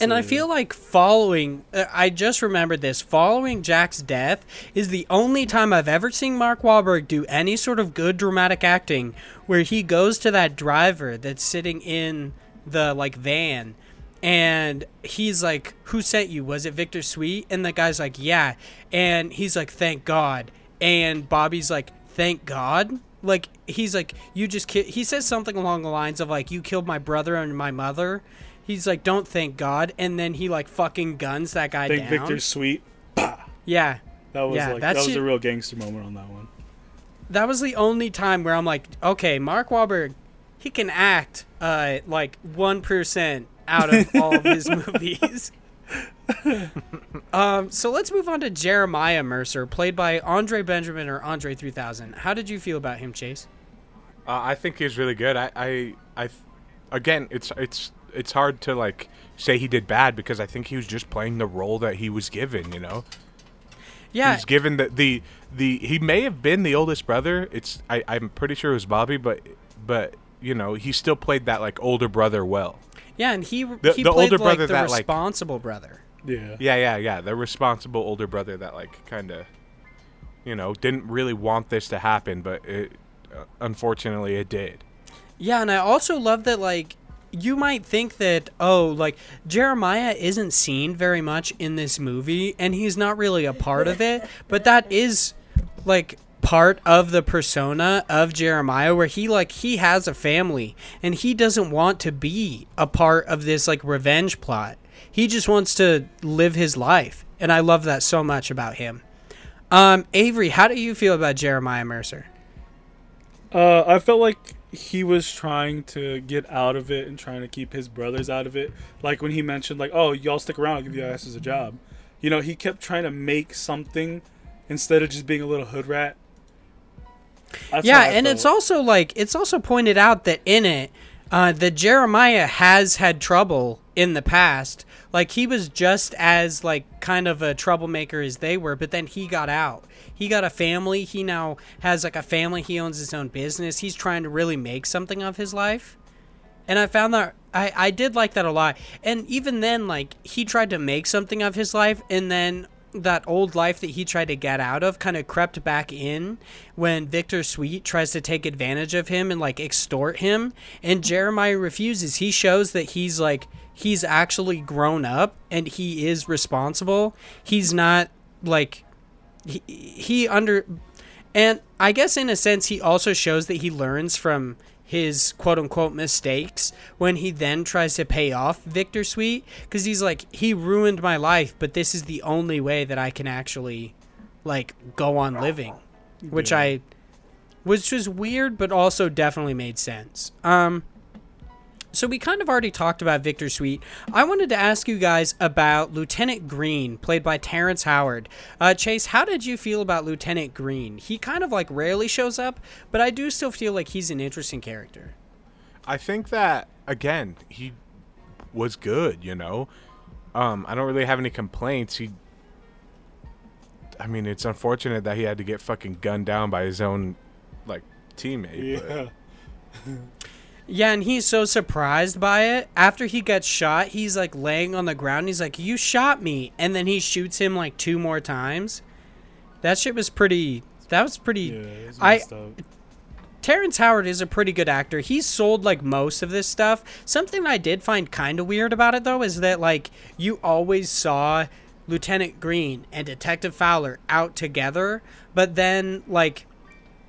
And I feel like following, uh, I just remembered this. Following Jack's death is the only time I've ever seen Mark Wahlberg do any sort of good dramatic acting where he goes to that driver that's sitting in the like van and he's like, Who sent you? Was it Victor Sweet? And the guy's like, Yeah. And he's like, Thank God. And Bobby's like, Thank God? Like, he's like, You just ki-. He says something along the lines of, like, You killed my brother and my mother. He's like, Don't thank God. And then he, like, fucking guns that guy think down. Victor's sweet. Yeah. That was Yeah, like that that was a real gangster moment on that one. That was the only time where I'm like, Okay, Mark Wahlberg, he can act, uh, like, 1% out of all of his movies. um, so let's move on to Jeremiah Mercer, played by Andre Benjamin or Andre 3000. How did you feel about him, Chase? Uh, I think he was really good. I, I, I, again, it's it's it's hard to like say he did bad because I think he was just playing the role that he was given. You know, Yeah, He's given the the the he may have been the oldest brother. It's I I'm pretty sure it was Bobby, but but you know he still played that like older brother well. yeah, and he The- he the played older like brother the that, like- responsible brother. Yeah. Yeah, yeah, yeah. The responsible older brother that like kind of, you know, didn't really want this to happen, but it, uh, unfortunately it did. Yeah, and I also love that like you might think that oh like Jeremiah isn't seen very much in this movie and he's not really a part of it, but that is like part of the persona of Jeremiah where he like he has a family and he doesn't want to be a part of this like revenge plot. He just wants to live his life. And I love that so much about him. Um Avery, how do you feel about Jeremiah Mercer? Uh, I felt like he was trying to get out of it and trying to keep his brothers out of it. Like when he mentioned, like, "Oh, y'all stick around, I'll give you asses a job." You know, he kept trying to make something instead of just being a little hood rat. That's yeah, and felt. it's also like it's also pointed out that in it, uh, that Jeremiah has had trouble in the past. Like he was just as like kind of a troublemaker as they were, but then he got out. He got a family. He now has like a family. He owns his own business. He's trying to really make something of his life. And I found that I, I did like that a lot. And even then, like, he tried to make something of his life, and then that old life that he tried to get out of kind of crept back in when Victor Sweet tries to take advantage of him and, like, extort him. And Jeremiah refuses. He shows that he's, like, he's actually grown up and he is responsible. He's not, like, he, he under. And I guess in a sense, he also shows that he learns from his quote unquote mistakes when he then tries to pay off Victor Sweet because he's like, he ruined my life, but this is the only way that I can actually like go on living, which Yeah. I, which was weird, but also definitely made sense. Um, so we kind of already talked about Victor Sweet. I wanted to ask you guys about Lieutenant Green, played by Terrence Howard. Uh, Chase, how did you feel about Lieutenant Green? He kind of like rarely shows up, but I do still feel like he's an interesting character. I think that again, he was good, you know. Um, I don't really have any complaints. He I mean, it's unfortunate that he had to get fucking gunned down by his own like teammate. but- yeah. Yeah, and he's so surprised by it. After he gets shot, he's like laying on the ground. He's like, "You shot me," and then he shoots him like two more times. That shit was pretty. That was pretty. Yeah, it's I- up. Terrence Howard is a pretty good actor. He's sold like most of this stuff. Something I did find kind of weird about it though is that like you always saw Lieutenant Green and Detective Fowler out together, but then like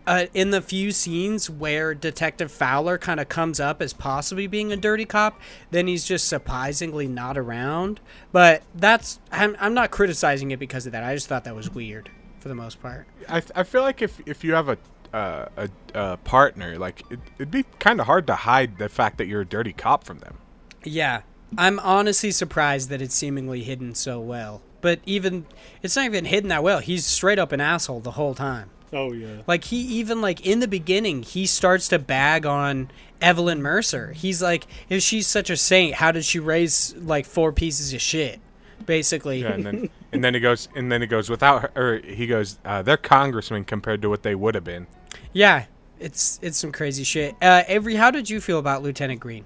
uh, in the few scenes where Detective Fowler kind of comes up as possibly being a dirty cop, then he's just surprisingly not around. But that's I'm, I'm not criticizing it because of that. I just thought that was weird for the most part. I, I feel like if if you have a uh, a, a partner, like it, it'd be kind of hard to hide the fact that you're a dirty cop from them. Yeah, I'm honestly surprised that it's seemingly hidden so well. But even it's not even hidden that well. He's straight up an asshole the whole time. Oh yeah. Like he even like in the beginning, he starts to bag on Evelyn Mercer. He's like, if she's such a saint, how did she raise like four pieces of shit? Basically. Yeah, and then and then he goes and then he goes without her. Or he goes, uh, they're congressmen compared to what they would have been. Yeah, it's it's some crazy shit. Uh, Avery, how did you feel about Lieutenant Green?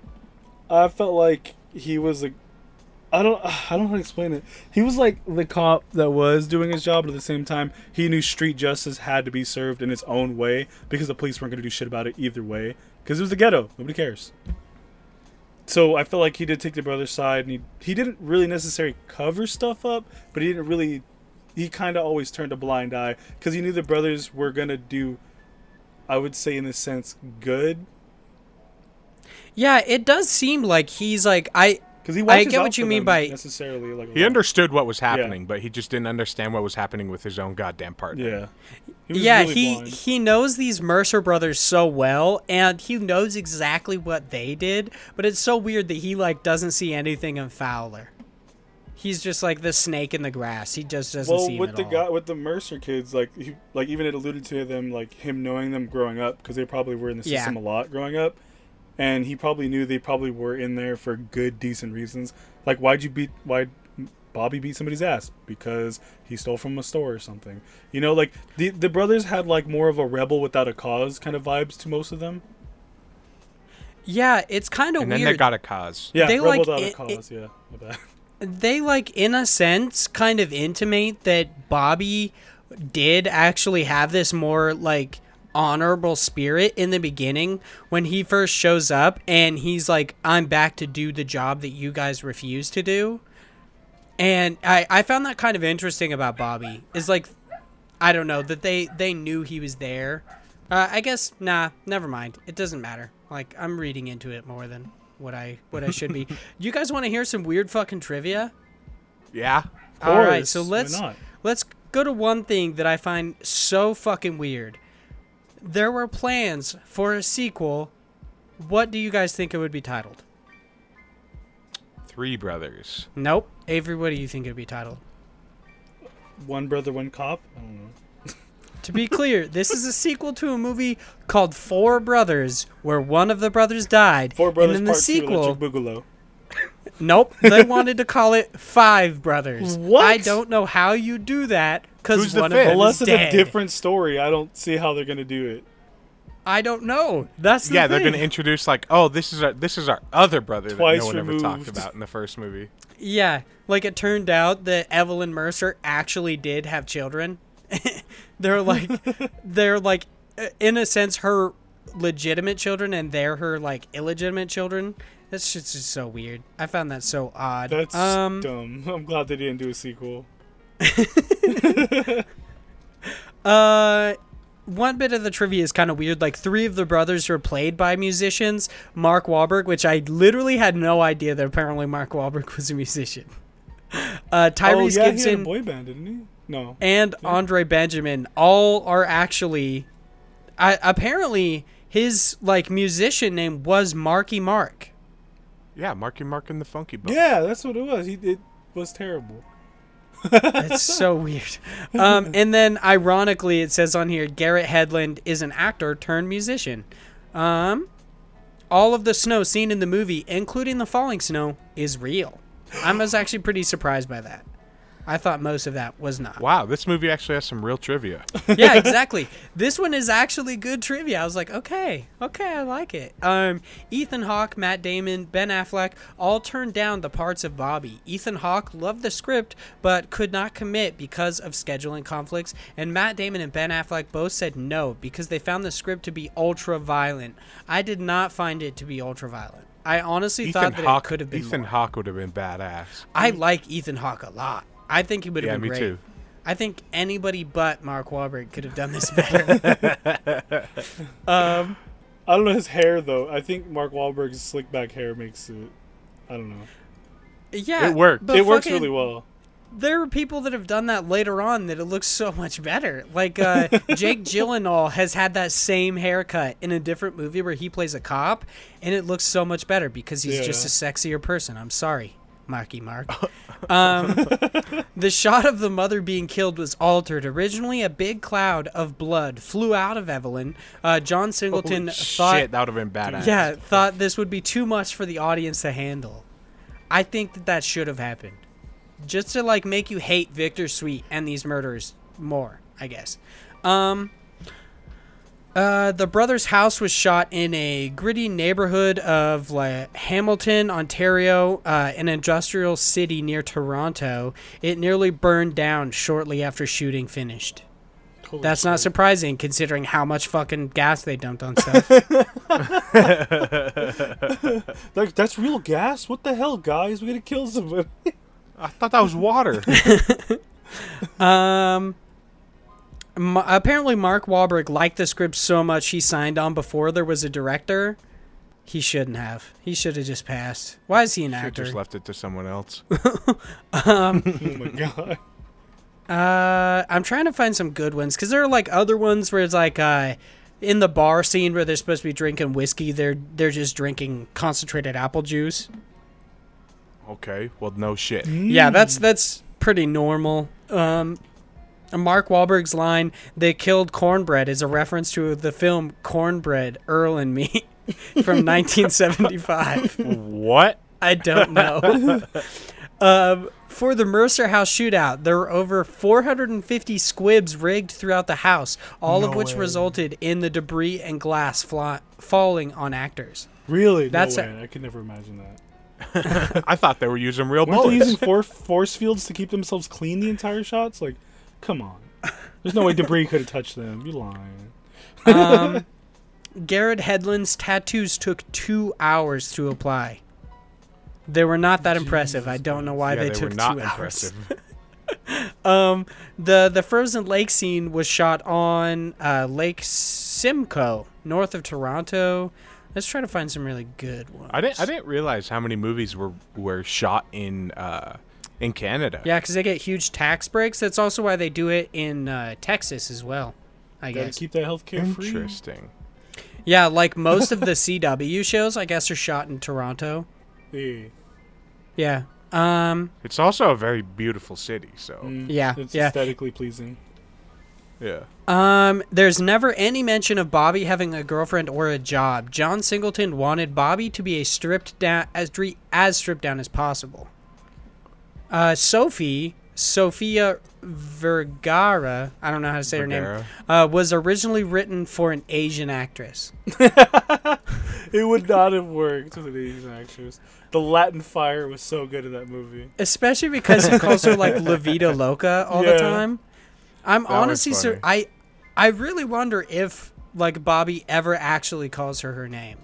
I felt like he was like I don't I don't know how to explain it. He was like the cop that was doing his job, but at the same time, he knew street justice had to be served in its own way because the police weren't going to do shit about it either way. Because it was the ghetto, nobody cares. So I felt like he did take the brother's side, and he he didn't really necessarily cover stuff up, but he didn't really. He kind of always turned a blind eye because he knew the brothers were gonna do. I would say, in a sense, good Yeah, it does seem like he's like I because he. I get out what you mean by- necessarily like. He understood what was happening, but he just didn't understand what was happening with his own goddamn partner. Yeah. He yeah, really he blind. he knows these Mercer brothers so well, and he knows exactly what they did. But it's so weird that he like doesn't see anything in Fowler. He's just like the snake in the grass. He just doesn't well see him with at the all. guy with the Mercer kids, like he, like even it alluded to them like him knowing them growing up because they probably were in the Yeah. system a lot growing up, and he probably knew they probably were in there for good, decent reasons. Like why'd you beat why Bobby beat somebody's ass because he stole from a store or something. You know, like the the brothers had like more of a rebel without a cause kind of vibes to most of them. yeah, it's kind of And weird. then they got a cause. Yeah, They, rebel like, without it- a cause. yeah, my bad. they like in a sense kind of intimate that Bobby did actually have this more like honorable spirit in the beginning when he first shows up and he's like I'm back to do the job that you guys refuse to do. And I I found that kind of interesting about Bobby. Is like I don't know that they they knew he was there. Uh, I guess nah, never mind. It doesn't matter. Like I'm reading into it more than what I what I should be. you guys want to hear some weird fucking trivia? Yeah. All right, course, so let's let's go to one thing that I find so fucking weird. There were plans for a sequel. What do you guys think it would be titled? Three brothers. Nope. Avery, what do you think it would be titled? One brother, one cop. I don't know. To be clear, this is a sequel to a movie called Four Brothers, where one of the brothers died. Four brothers and then the part two. sequel, Electric Boogaloo. nope, they wanted to call it Five Brothers. What? I don't know how you do that because Who's the of fifth? them Unless is it's dead. a different story, I don't see how they're gonna do it. I don't know. That's the yeah, they're going to introduce like, oh, this is our this is our other brother Twice that no one ever talked about in the first movie. Yeah, like it turned out that Evelyn Mercer actually did have children. they're like they're like uh, in a sense her legitimate children and they're her like illegitimate children. That's just, just so weird. I found that so odd. That's um dumb. I'm glad they didn't do a sequel. uh one bit of the trivia is kind of weird. Like three of the brothers were played by musicians. Mark Wahlberg, which I literally had no idea that apparently Mark Wahlberg was a musician. Uh, Tyrese oh yeah, he had a Gibson boy band, didn't he? No. and Andre Benjamin all are actually I, apparently his like musician name was Marky Mark. Yeah, Marky Mark and the Funky Bunch. Yeah, that's what it was. He it was terrible. That's so weird. Um, and then ironically it says on here Garrett Hedlund is an actor turned musician. Um, all of the snow seen in the movie, including the falling snow, is real. I was actually pretty surprised by that. I thought most of that was not. Wow, this movie actually has some real trivia. yeah, exactly. This one is actually good trivia. I was like, okay, okay, I like it. Um, Ethan Hawke, Matt Damon, Ben Affleck all turned down the parts of Bobby. Ethan Hawke loved the script but could not commit because of scheduling conflicts, and Matt Damon and Ben Affleck both said no because they found the script to be ultra violent. I did not find it to be ultra violent. I honestly Ethan thought that Hawke it could have been. Ethan. Hawke would have been badass. I like Ethan Hawke a lot. I think he would have Yeah, been me great. too. I think anybody but Mark Wahlberg could have done this better. um, I don't know his hair though. I think Mark Wahlberg's slick back hair makes it. I don't know. yeah, It worked. but it works fucking- really well. there are people that have done that later on that it looks so much better. Like uh, Jake Gyllenhaal has had that same haircut in a different movie where he plays a cop, and it looks so much better because he's just a sexier person. I'm sorry, Marky Mark. Um, the shot of the mother being killed was altered. Originally, a big cloud of blood flew out of Evelyn. Uh, John Singleton Holy thought shit, that would have been badass. yeah, thought this would be too much for the audience to handle. I think that that should have happened, just to like make you hate Victor Sweet and these murders more. I guess. Um. Uh, the brothers' house was shot in a gritty neighborhood of like Hamilton, Ontario, uh, an industrial city near Toronto. It nearly burned down shortly after shooting finished. Holy That's not surprising considering how much fucking gas they dumped on stuff. Like that's real gas. What the hell, guys? We're gonna kill somebody. I thought that was water. Um, m- apparently Mark Wahlberg liked the script so much he signed on before there was a director. He shouldn't have. He should have just passed. Why is he an Should actor? just left it to someone else. oh my god. Uh, I'm trying to find some good ones because there are like other ones where it's like uh, in the bar scene where they're supposed to be drinking whiskey, they're they're just drinking concentrated apple juice. Okay, well, no shit. Yeah, that's that's pretty normal. Um, Mark Wahlberg's line "They killed cornbread" is a reference to the film Cornbread, Earl and Me from 1975. What? I don't know. um, for the Mercer House shootout, there were over 450 squibs rigged throughout the house, all of which way. resulted in the debris and glass fly- falling on actors. Really? That's no a- way. I could never imagine that. I thought they were using real Weren't they bullets. using for- force fields to keep themselves clean the entire shots? Like, come on. There's no way debris could have touched them. You're lying? Um, Garrett Hedlund's tattoos took two hours to apply. They were not that impressive. I don't know why yeah, they, they took were not two hours. impressive. Um, the the frozen lake scene was shot on uh, Lake Simcoe, north of Toronto. Let's try to find some really good ones. I didn't. I didn't realize how many movies were were shot in uh, in Canada. Yeah, because they get huge tax breaks. That's also why they do it in uh, Texas as well. I Gotta guess. keep that healthcare free. Interesting. Yeah, like most of the CW shows, I guess are shot in Toronto. Yeah. Yeah. Um. It's also a very beautiful city. So Mm, Yeah, It's yeah. aesthetically pleasing. yeah. Um, there's never any mention of Bobby having a girlfriend or a job. John Singleton wanted Bobby to be a stripped down as as stripped down as possible. Uh, Sophie, Sophia Vergara, I don't know how to say her name, uh, was originally written for an Asian actress. It would not have worked with an Asian actress. The Latin fire was so good in that movie. especially because he calls her like La Vida Loca all the time. I'm That honestly sur- I I really wonder if like Bobby ever actually calls her her name.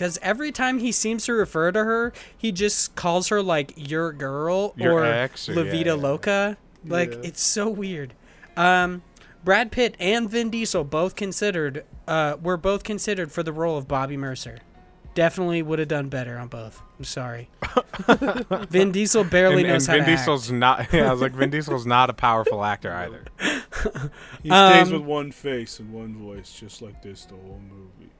Cuz every time he seems to refer to her, he just calls her like your girl Your or ex or- La yeah, Vida yeah. Loca. Like Yeah. it's so weird. Um Brad Pitt and Vin Diesel both considered uh were both considered for the role of Bobby Mercer. Definitely would have done better on both. I'm sorry. Vin Diesel barely And, knows and how Vin to Diesel's not. Yeah, I was like, Vin Diesel's not a powerful actor either. He stays Um, with one face and one voice, just like this the whole movie.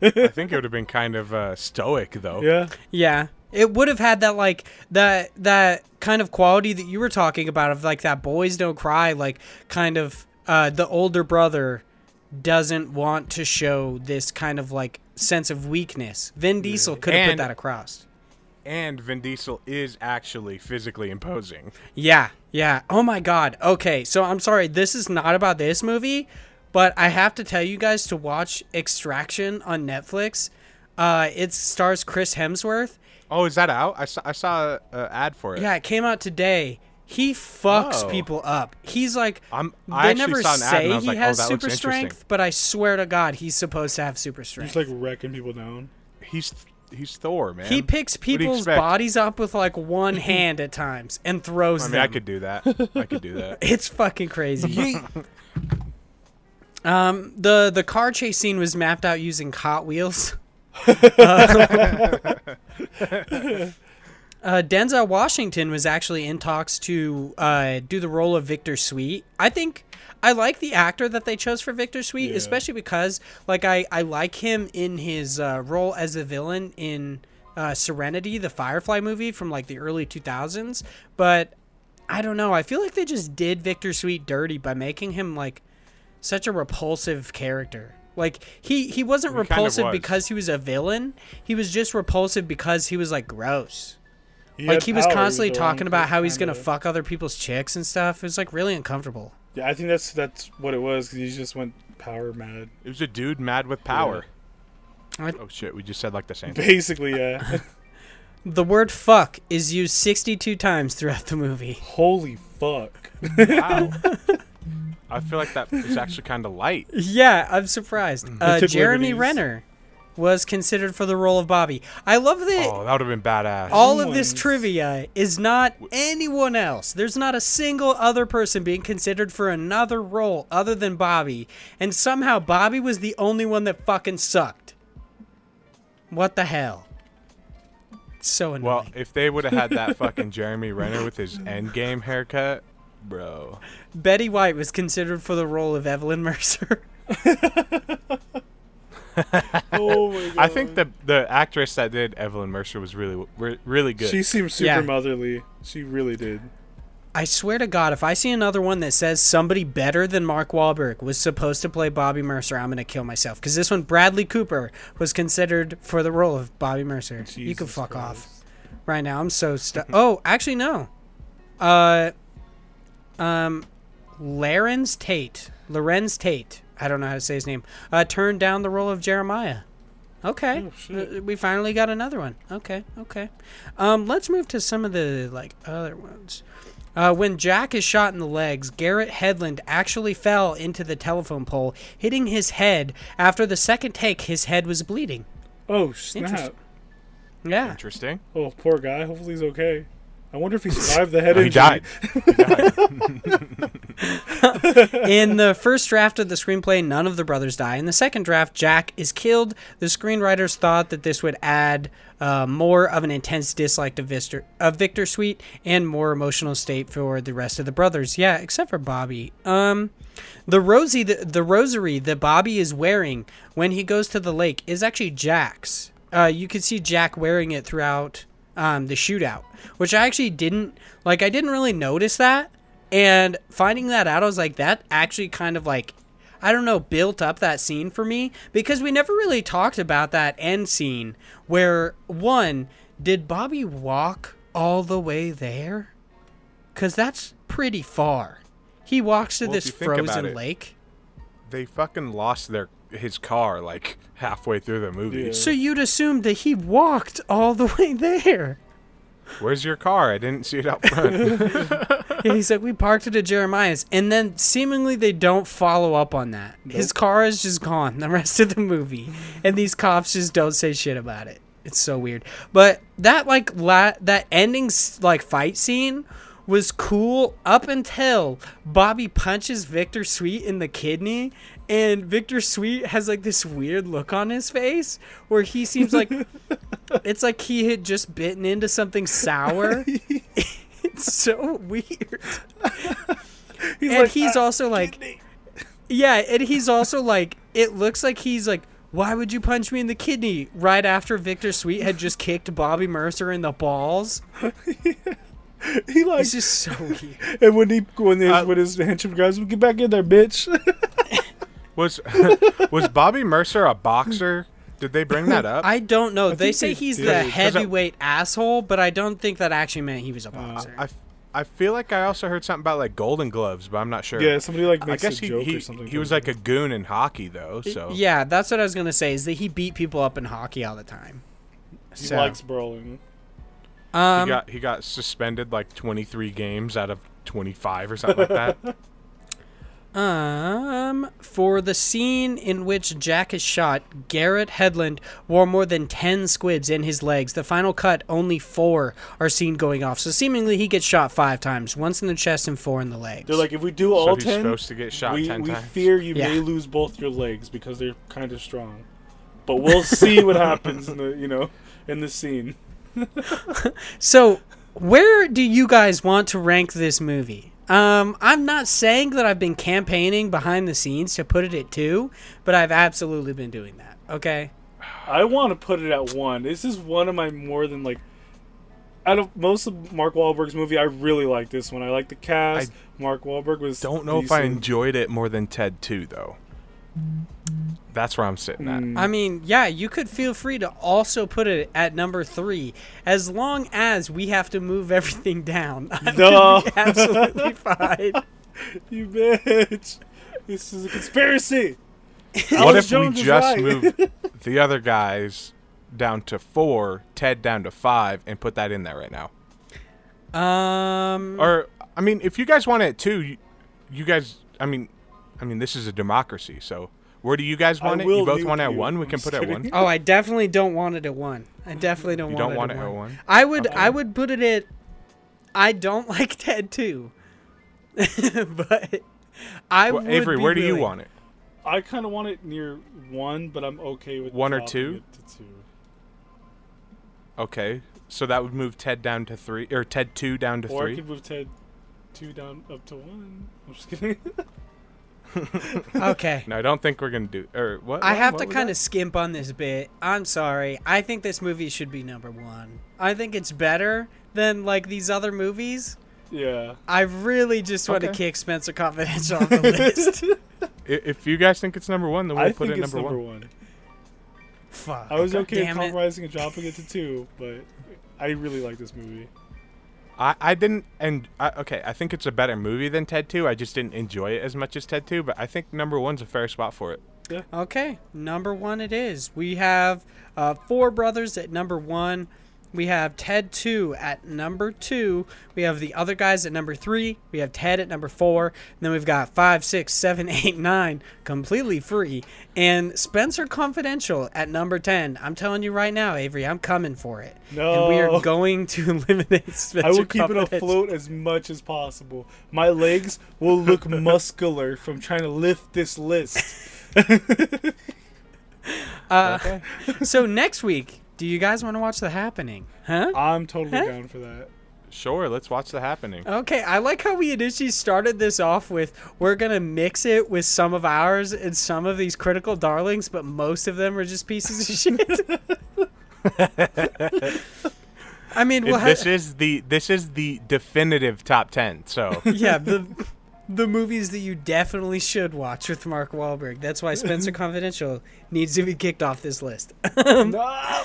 I think it would have been kind of uh, stoic though. Yeah. Yeah. It would have had that like that that kind of quality that you were talking about of like that boys don't cry like kind of uh the older brother doesn't want to show this kind of like sense of weakness. Vin Diesel could have put that across. And Vin Diesel is actually physically imposing. Yeah, yeah. Oh my god. Okay, so I'm sorry, this is not about this movie, but I have to tell you guys to watch Extraction on Netflix. Uh, it stars Chris Hemsworth. Oh, is that out? I saw. I saw an ad for it. Yeah, it came out today. He fucks Oh. people up. He's like, I'm. they I actually never saw an ad say and I was he like, has oh, that super interesting. strength, but I swear to God, he's supposed to have super strength. He's like wrecking people down. He's he's Thor, man. he picks people's bodies up with like one hand at times and throws I mean, them. I could do that. I could do that. It's fucking crazy. um, the the car chase scene was mapped out using Hot Wheels. Uh, Uh, Denzel Washington was actually in talks to uh, do the role of Victor Sweet. I think I like the actor that they chose for Victor Sweet, Yeah. especially because like I, I like him in his uh, role as a villain in uh, Serenity, the Firefly movie from like the early 2000s. But I don't know. I feel like they just did Victor Sweet dirty by making him like such a repulsive character. Like he he wasn't He repulsive was. because he was a villain. He was just repulsive because he was like gross. He like he was power, constantly the wrong talking about how he's gonna fuck other people's chicks and stuff. It was like really uncomfortable. Yeah, I think that's that's what it was because he just went power mad. It was a dude mad with power. I- Oh shit, we just said like the same. thing. Basically, yeah. The word "fuck" is used 62 times throughout the movie. Holy fuck. Wow. I feel like that is actually kind of light. Yeah, I'm surprised. Uh, Jeremy liberties. Renner was considered for the role of Bobby. I love that Oh, that would have been badass. all of this trivia is not anyone else. There's not a single other person being considered for another role other than Bobby, and somehow Bobby was the only one that fucking sucked. What the hell? It's so annoying. Well, if they would have had that fucking Jeremy Renner with his endgame haircut, bro. Betty White was considered for the role of Evelyn Mercer. Oh my god. I think the the actress that did Evelyn Mercer was really really good. she seemed super Yeah. motherly. She really did. I swear to God, if I see another one that says somebody better than Mark Wahlberg was supposed to play Bobby Mercer, I'm gonna kill myself. Because this one, Bradley Cooper was considered for the role of Bobby Mercer. you can fuck Christ. off right now. I'm so stu- Oh, actually no. Uh, um, Larenz Tate, Larenz Tate. I don't know how to say his name. Uh, turned down the role of Jeremiah. Okay, Oh. Uh, we finally got another one. Okay, okay. Um, let's move to some of the like other ones. Uh, when Jack is shot in the legs, Garrett Hedlund actually fell into the telephone pole, hitting his head. After the second take, his head was bleeding. Oh snap! Interesting. Yeah. Interesting. Oh poor guy. Hopefully he's okay. I wonder if he survived the head he injury. died. He died. In the first draft of the screenplay, none of the brothers die. In the second draft, Jack is killed. The screenwriters thought that this would add uh, more of an intense dislike to Victor, of Victor Sweet and more emotional state for the rest of the brothers. Yeah, except for Bobby. Um, the rosy, the, the rosary that Bobby is wearing when he goes to the lake is actually Jack's. Uh, you can see Jack wearing it throughout um, the shootout, which I actually didn't like. I didn't really notice that, and finding that out, I was like, that actually kind of like, I don't know, built up that scene for me because we never really talked about that end scene where one did Bobby walk all the way there? Because that's pretty far. He walks to Well, this frozen it- lake. they fucking lost their his car like halfway through the movie. Yeah. So you'd assume that he walked all the way there. Where's your car? I didn't see it out front. Yeah, he's like, we parked it at Jeremiah's, and then seemingly they don't follow up on that. His car is just gone the rest of the movie, and these cops just don't say shit about it. It's so weird. But that like la- that ending like fight scene was cool up until Bobby punches Victor Sweet in the kidney, and Victor Sweet has like this weird look on his face where he seems like it's like he had just bitten into something sour. it's so weird. He's and like, he's "Ah, also like, kidney." yeah, and he's also like, it looks like he's like, why would you punch me in the kidney right after Victor Sweet had just kicked Bobby Mercer in the balls? he like, It's just so weird. and when he when his Uh, when his henchman guys get back in there, bitch. was was Bobby Mercer a boxer? Did they bring that up? I don't know. they say they he's did. the 'Cause I- heavyweight asshole, but I don't think that actually meant he was a boxer. I, I feel like I also heard something about like Golden Gloves, but I'm not sure. yeah, somebody like I makes guess a he joke he, or something. he was like a goon in hockey though, so yeah, that's what I was gonna say. Is that he beat people up in hockey all the time. he So, likes brawling. Um, he got he got suspended like 23 games out of 25 or something like that. Um, for the scene in which Jack is shot, Garrett Hedlund wore more than 10 squibs in his legs. The final cut, only four are seen going off. So seemingly he gets shot five times once in the chest and four in the legs. They're like, if we do so all he's ten, supposed to get shot we, 10 we times. fear you Yeah. may lose both your legs because they're kind of strong. But we'll see what happens in the you know in the scene. So, where do you guys want to rank this movie? Um, I'm not saying that I've been campaigning behind the scenes to put it at two, but I've absolutely been doing that. Okay. I want to put it at one. This is one of my more than like. Out of most of Mark Wahlberg's movie, I really like this one. I like the cast. Mark Wahlberg was. Don't know if I enjoyed it more than Ted 2 though. That's where I'm sitting at. Mm. I mean, yeah, you could feel free to also put it at number three, as long as we have to move everything down. I No. absolutely fine. You bitch! This is a conspiracy. What if Jones we just right. move the other guys down to four, Ted down to five, and put that in there right now? Um, Or I mean, if you guys want it too, you, you guys. I mean, I mean, this is a democracy, so where do you guys I want it? will You both want it at you. one? We can put it at one. oh, I definitely don't want it at one. I definitely don't You want don't it want at it at one. one. I would, Okay. I would put it at. I don't like Ted too, but I Well, would Avery, be where do you want it? I kind of want it near one, but I'm okay with One or two? to two. Okay, so that would move Ted down to three, or Ted two down to Or I three. could move Ted two down up to one. I'm just kidding. Okay. No, I don't think we're gonna do. Or what? I what- have what to kind of skimp on this bit. I'm sorry. I think this movie should be number one. I think it's better than like these other movies. yeah. I really just want to kick Spencer Confidential off the list. If you guys think it's number one, then we'll I put think it it's number, number one. one. Fuck. I was okay with it. compromising and dropping it to two, but I really like this movie. I, I didn't and I, okay I think it's a better movie than Ted 2 I just didn't enjoy it as much as Ted 2 but I think number one's a fair spot for it yeah Okay, number one it is. We have uh, Four Brothers at number one. We have Ted 2 at number two. We have the other guys at number three. We have Ted at number four. And then we've got five, six, seven, eight, nine, completely free. And Spencer Confidential at number 10. I'm telling you right now, Avery, I'm coming for it. And we are going to eliminate Spencer I will keep it afloat as much as possible. My legs will look muscular from trying to lift this list. Uh, so next week, do you guys want to watch The Happening? Huh? I'm totally Huh? down for that. sure let's watch the happening Okay, I like how we initially started this off with we're gonna mix it with some of ours and some of these critical darlings, but most of them are just pieces of shit. I mean, well, this is the this is the definitive top 10 so yeah, the the movies that you definitely should watch with Mark Wahlberg. That's why Spencer Confidential needs to be kicked off this list. no!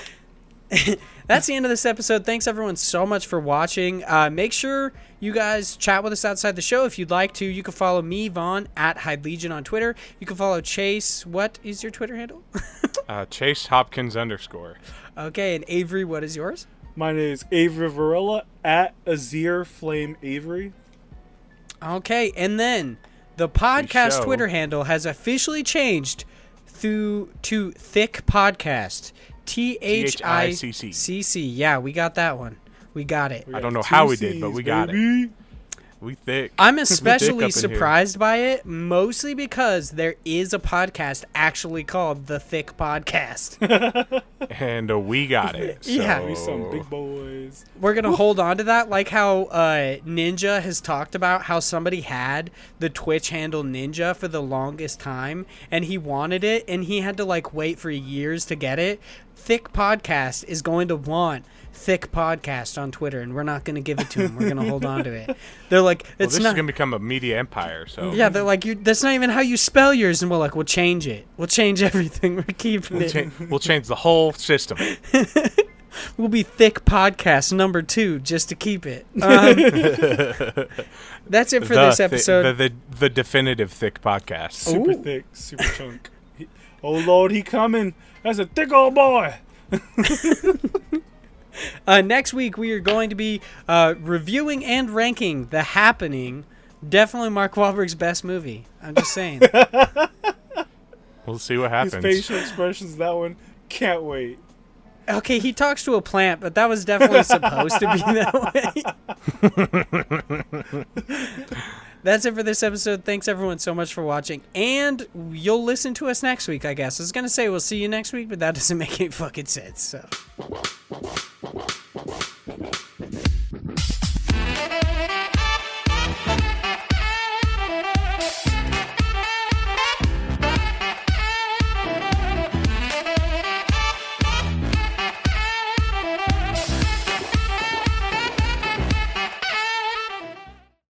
That's the end of this episode. Thanks everyone so much for watching. Uh, make sure you guys chat with us outside the show if you'd like to. You can follow me, Vaughn, at Hyde Legion on Twitter. You can follow Chase. What is your Twitter handle? uh, Chase Hopkins underscore okay, and Avery, what is yours? My name is Avery Varela at Azir Flame Avery. Okay, and then the podcast show. Twitter handle has officially changed through to Thick Podcast. T H I C C. Yeah, we got that one. We got it. We I don't know how we did, but we got it. we thick I'm thick up especially here. surprised by it, mostly because there is a podcast actually called The Thick Podcast. and uh, we got it so. Yeah. We some big boys. We're gonna hold on to that, like how uh, Ninja has talked about how somebody had the Twitch handle Ninja for the longest time, and he wanted it, and he had to like wait for years to get it. Thick Podcast is going to want Thick Podcast on Twitter, and we're not gonna give it to them. We're gonna hold on to it. They're like, well, this not. is gonna become a media empire so Yeah, they're like, you, that's not even how you spell yours. And we're like, we'll change it. We'll change everything. We're keeping we'll, it. cha- we'll change the whole system We'll be thick podcast number two just to keep it. Um, that's it for the this thi- episode. the, the, the definitive thick podcast Super Ooh. thick, super chunk. Oh Lord, he coming. That's a thick old boy. Uh, next week, we are going to be uh, reviewing and ranking The Happening. Definitely Mark Wahlberg's best movie. I'm just saying. we'll see what His happens facial expressions, that one, can't wait. okay, he talks to a plant, but that was definitely supposed to be that way that's it for this episode. Thanks everyone so much for watching. And you'll listen to us next week, I guess. I was going to say we'll see you next week, but that doesn't make any fucking sense. So.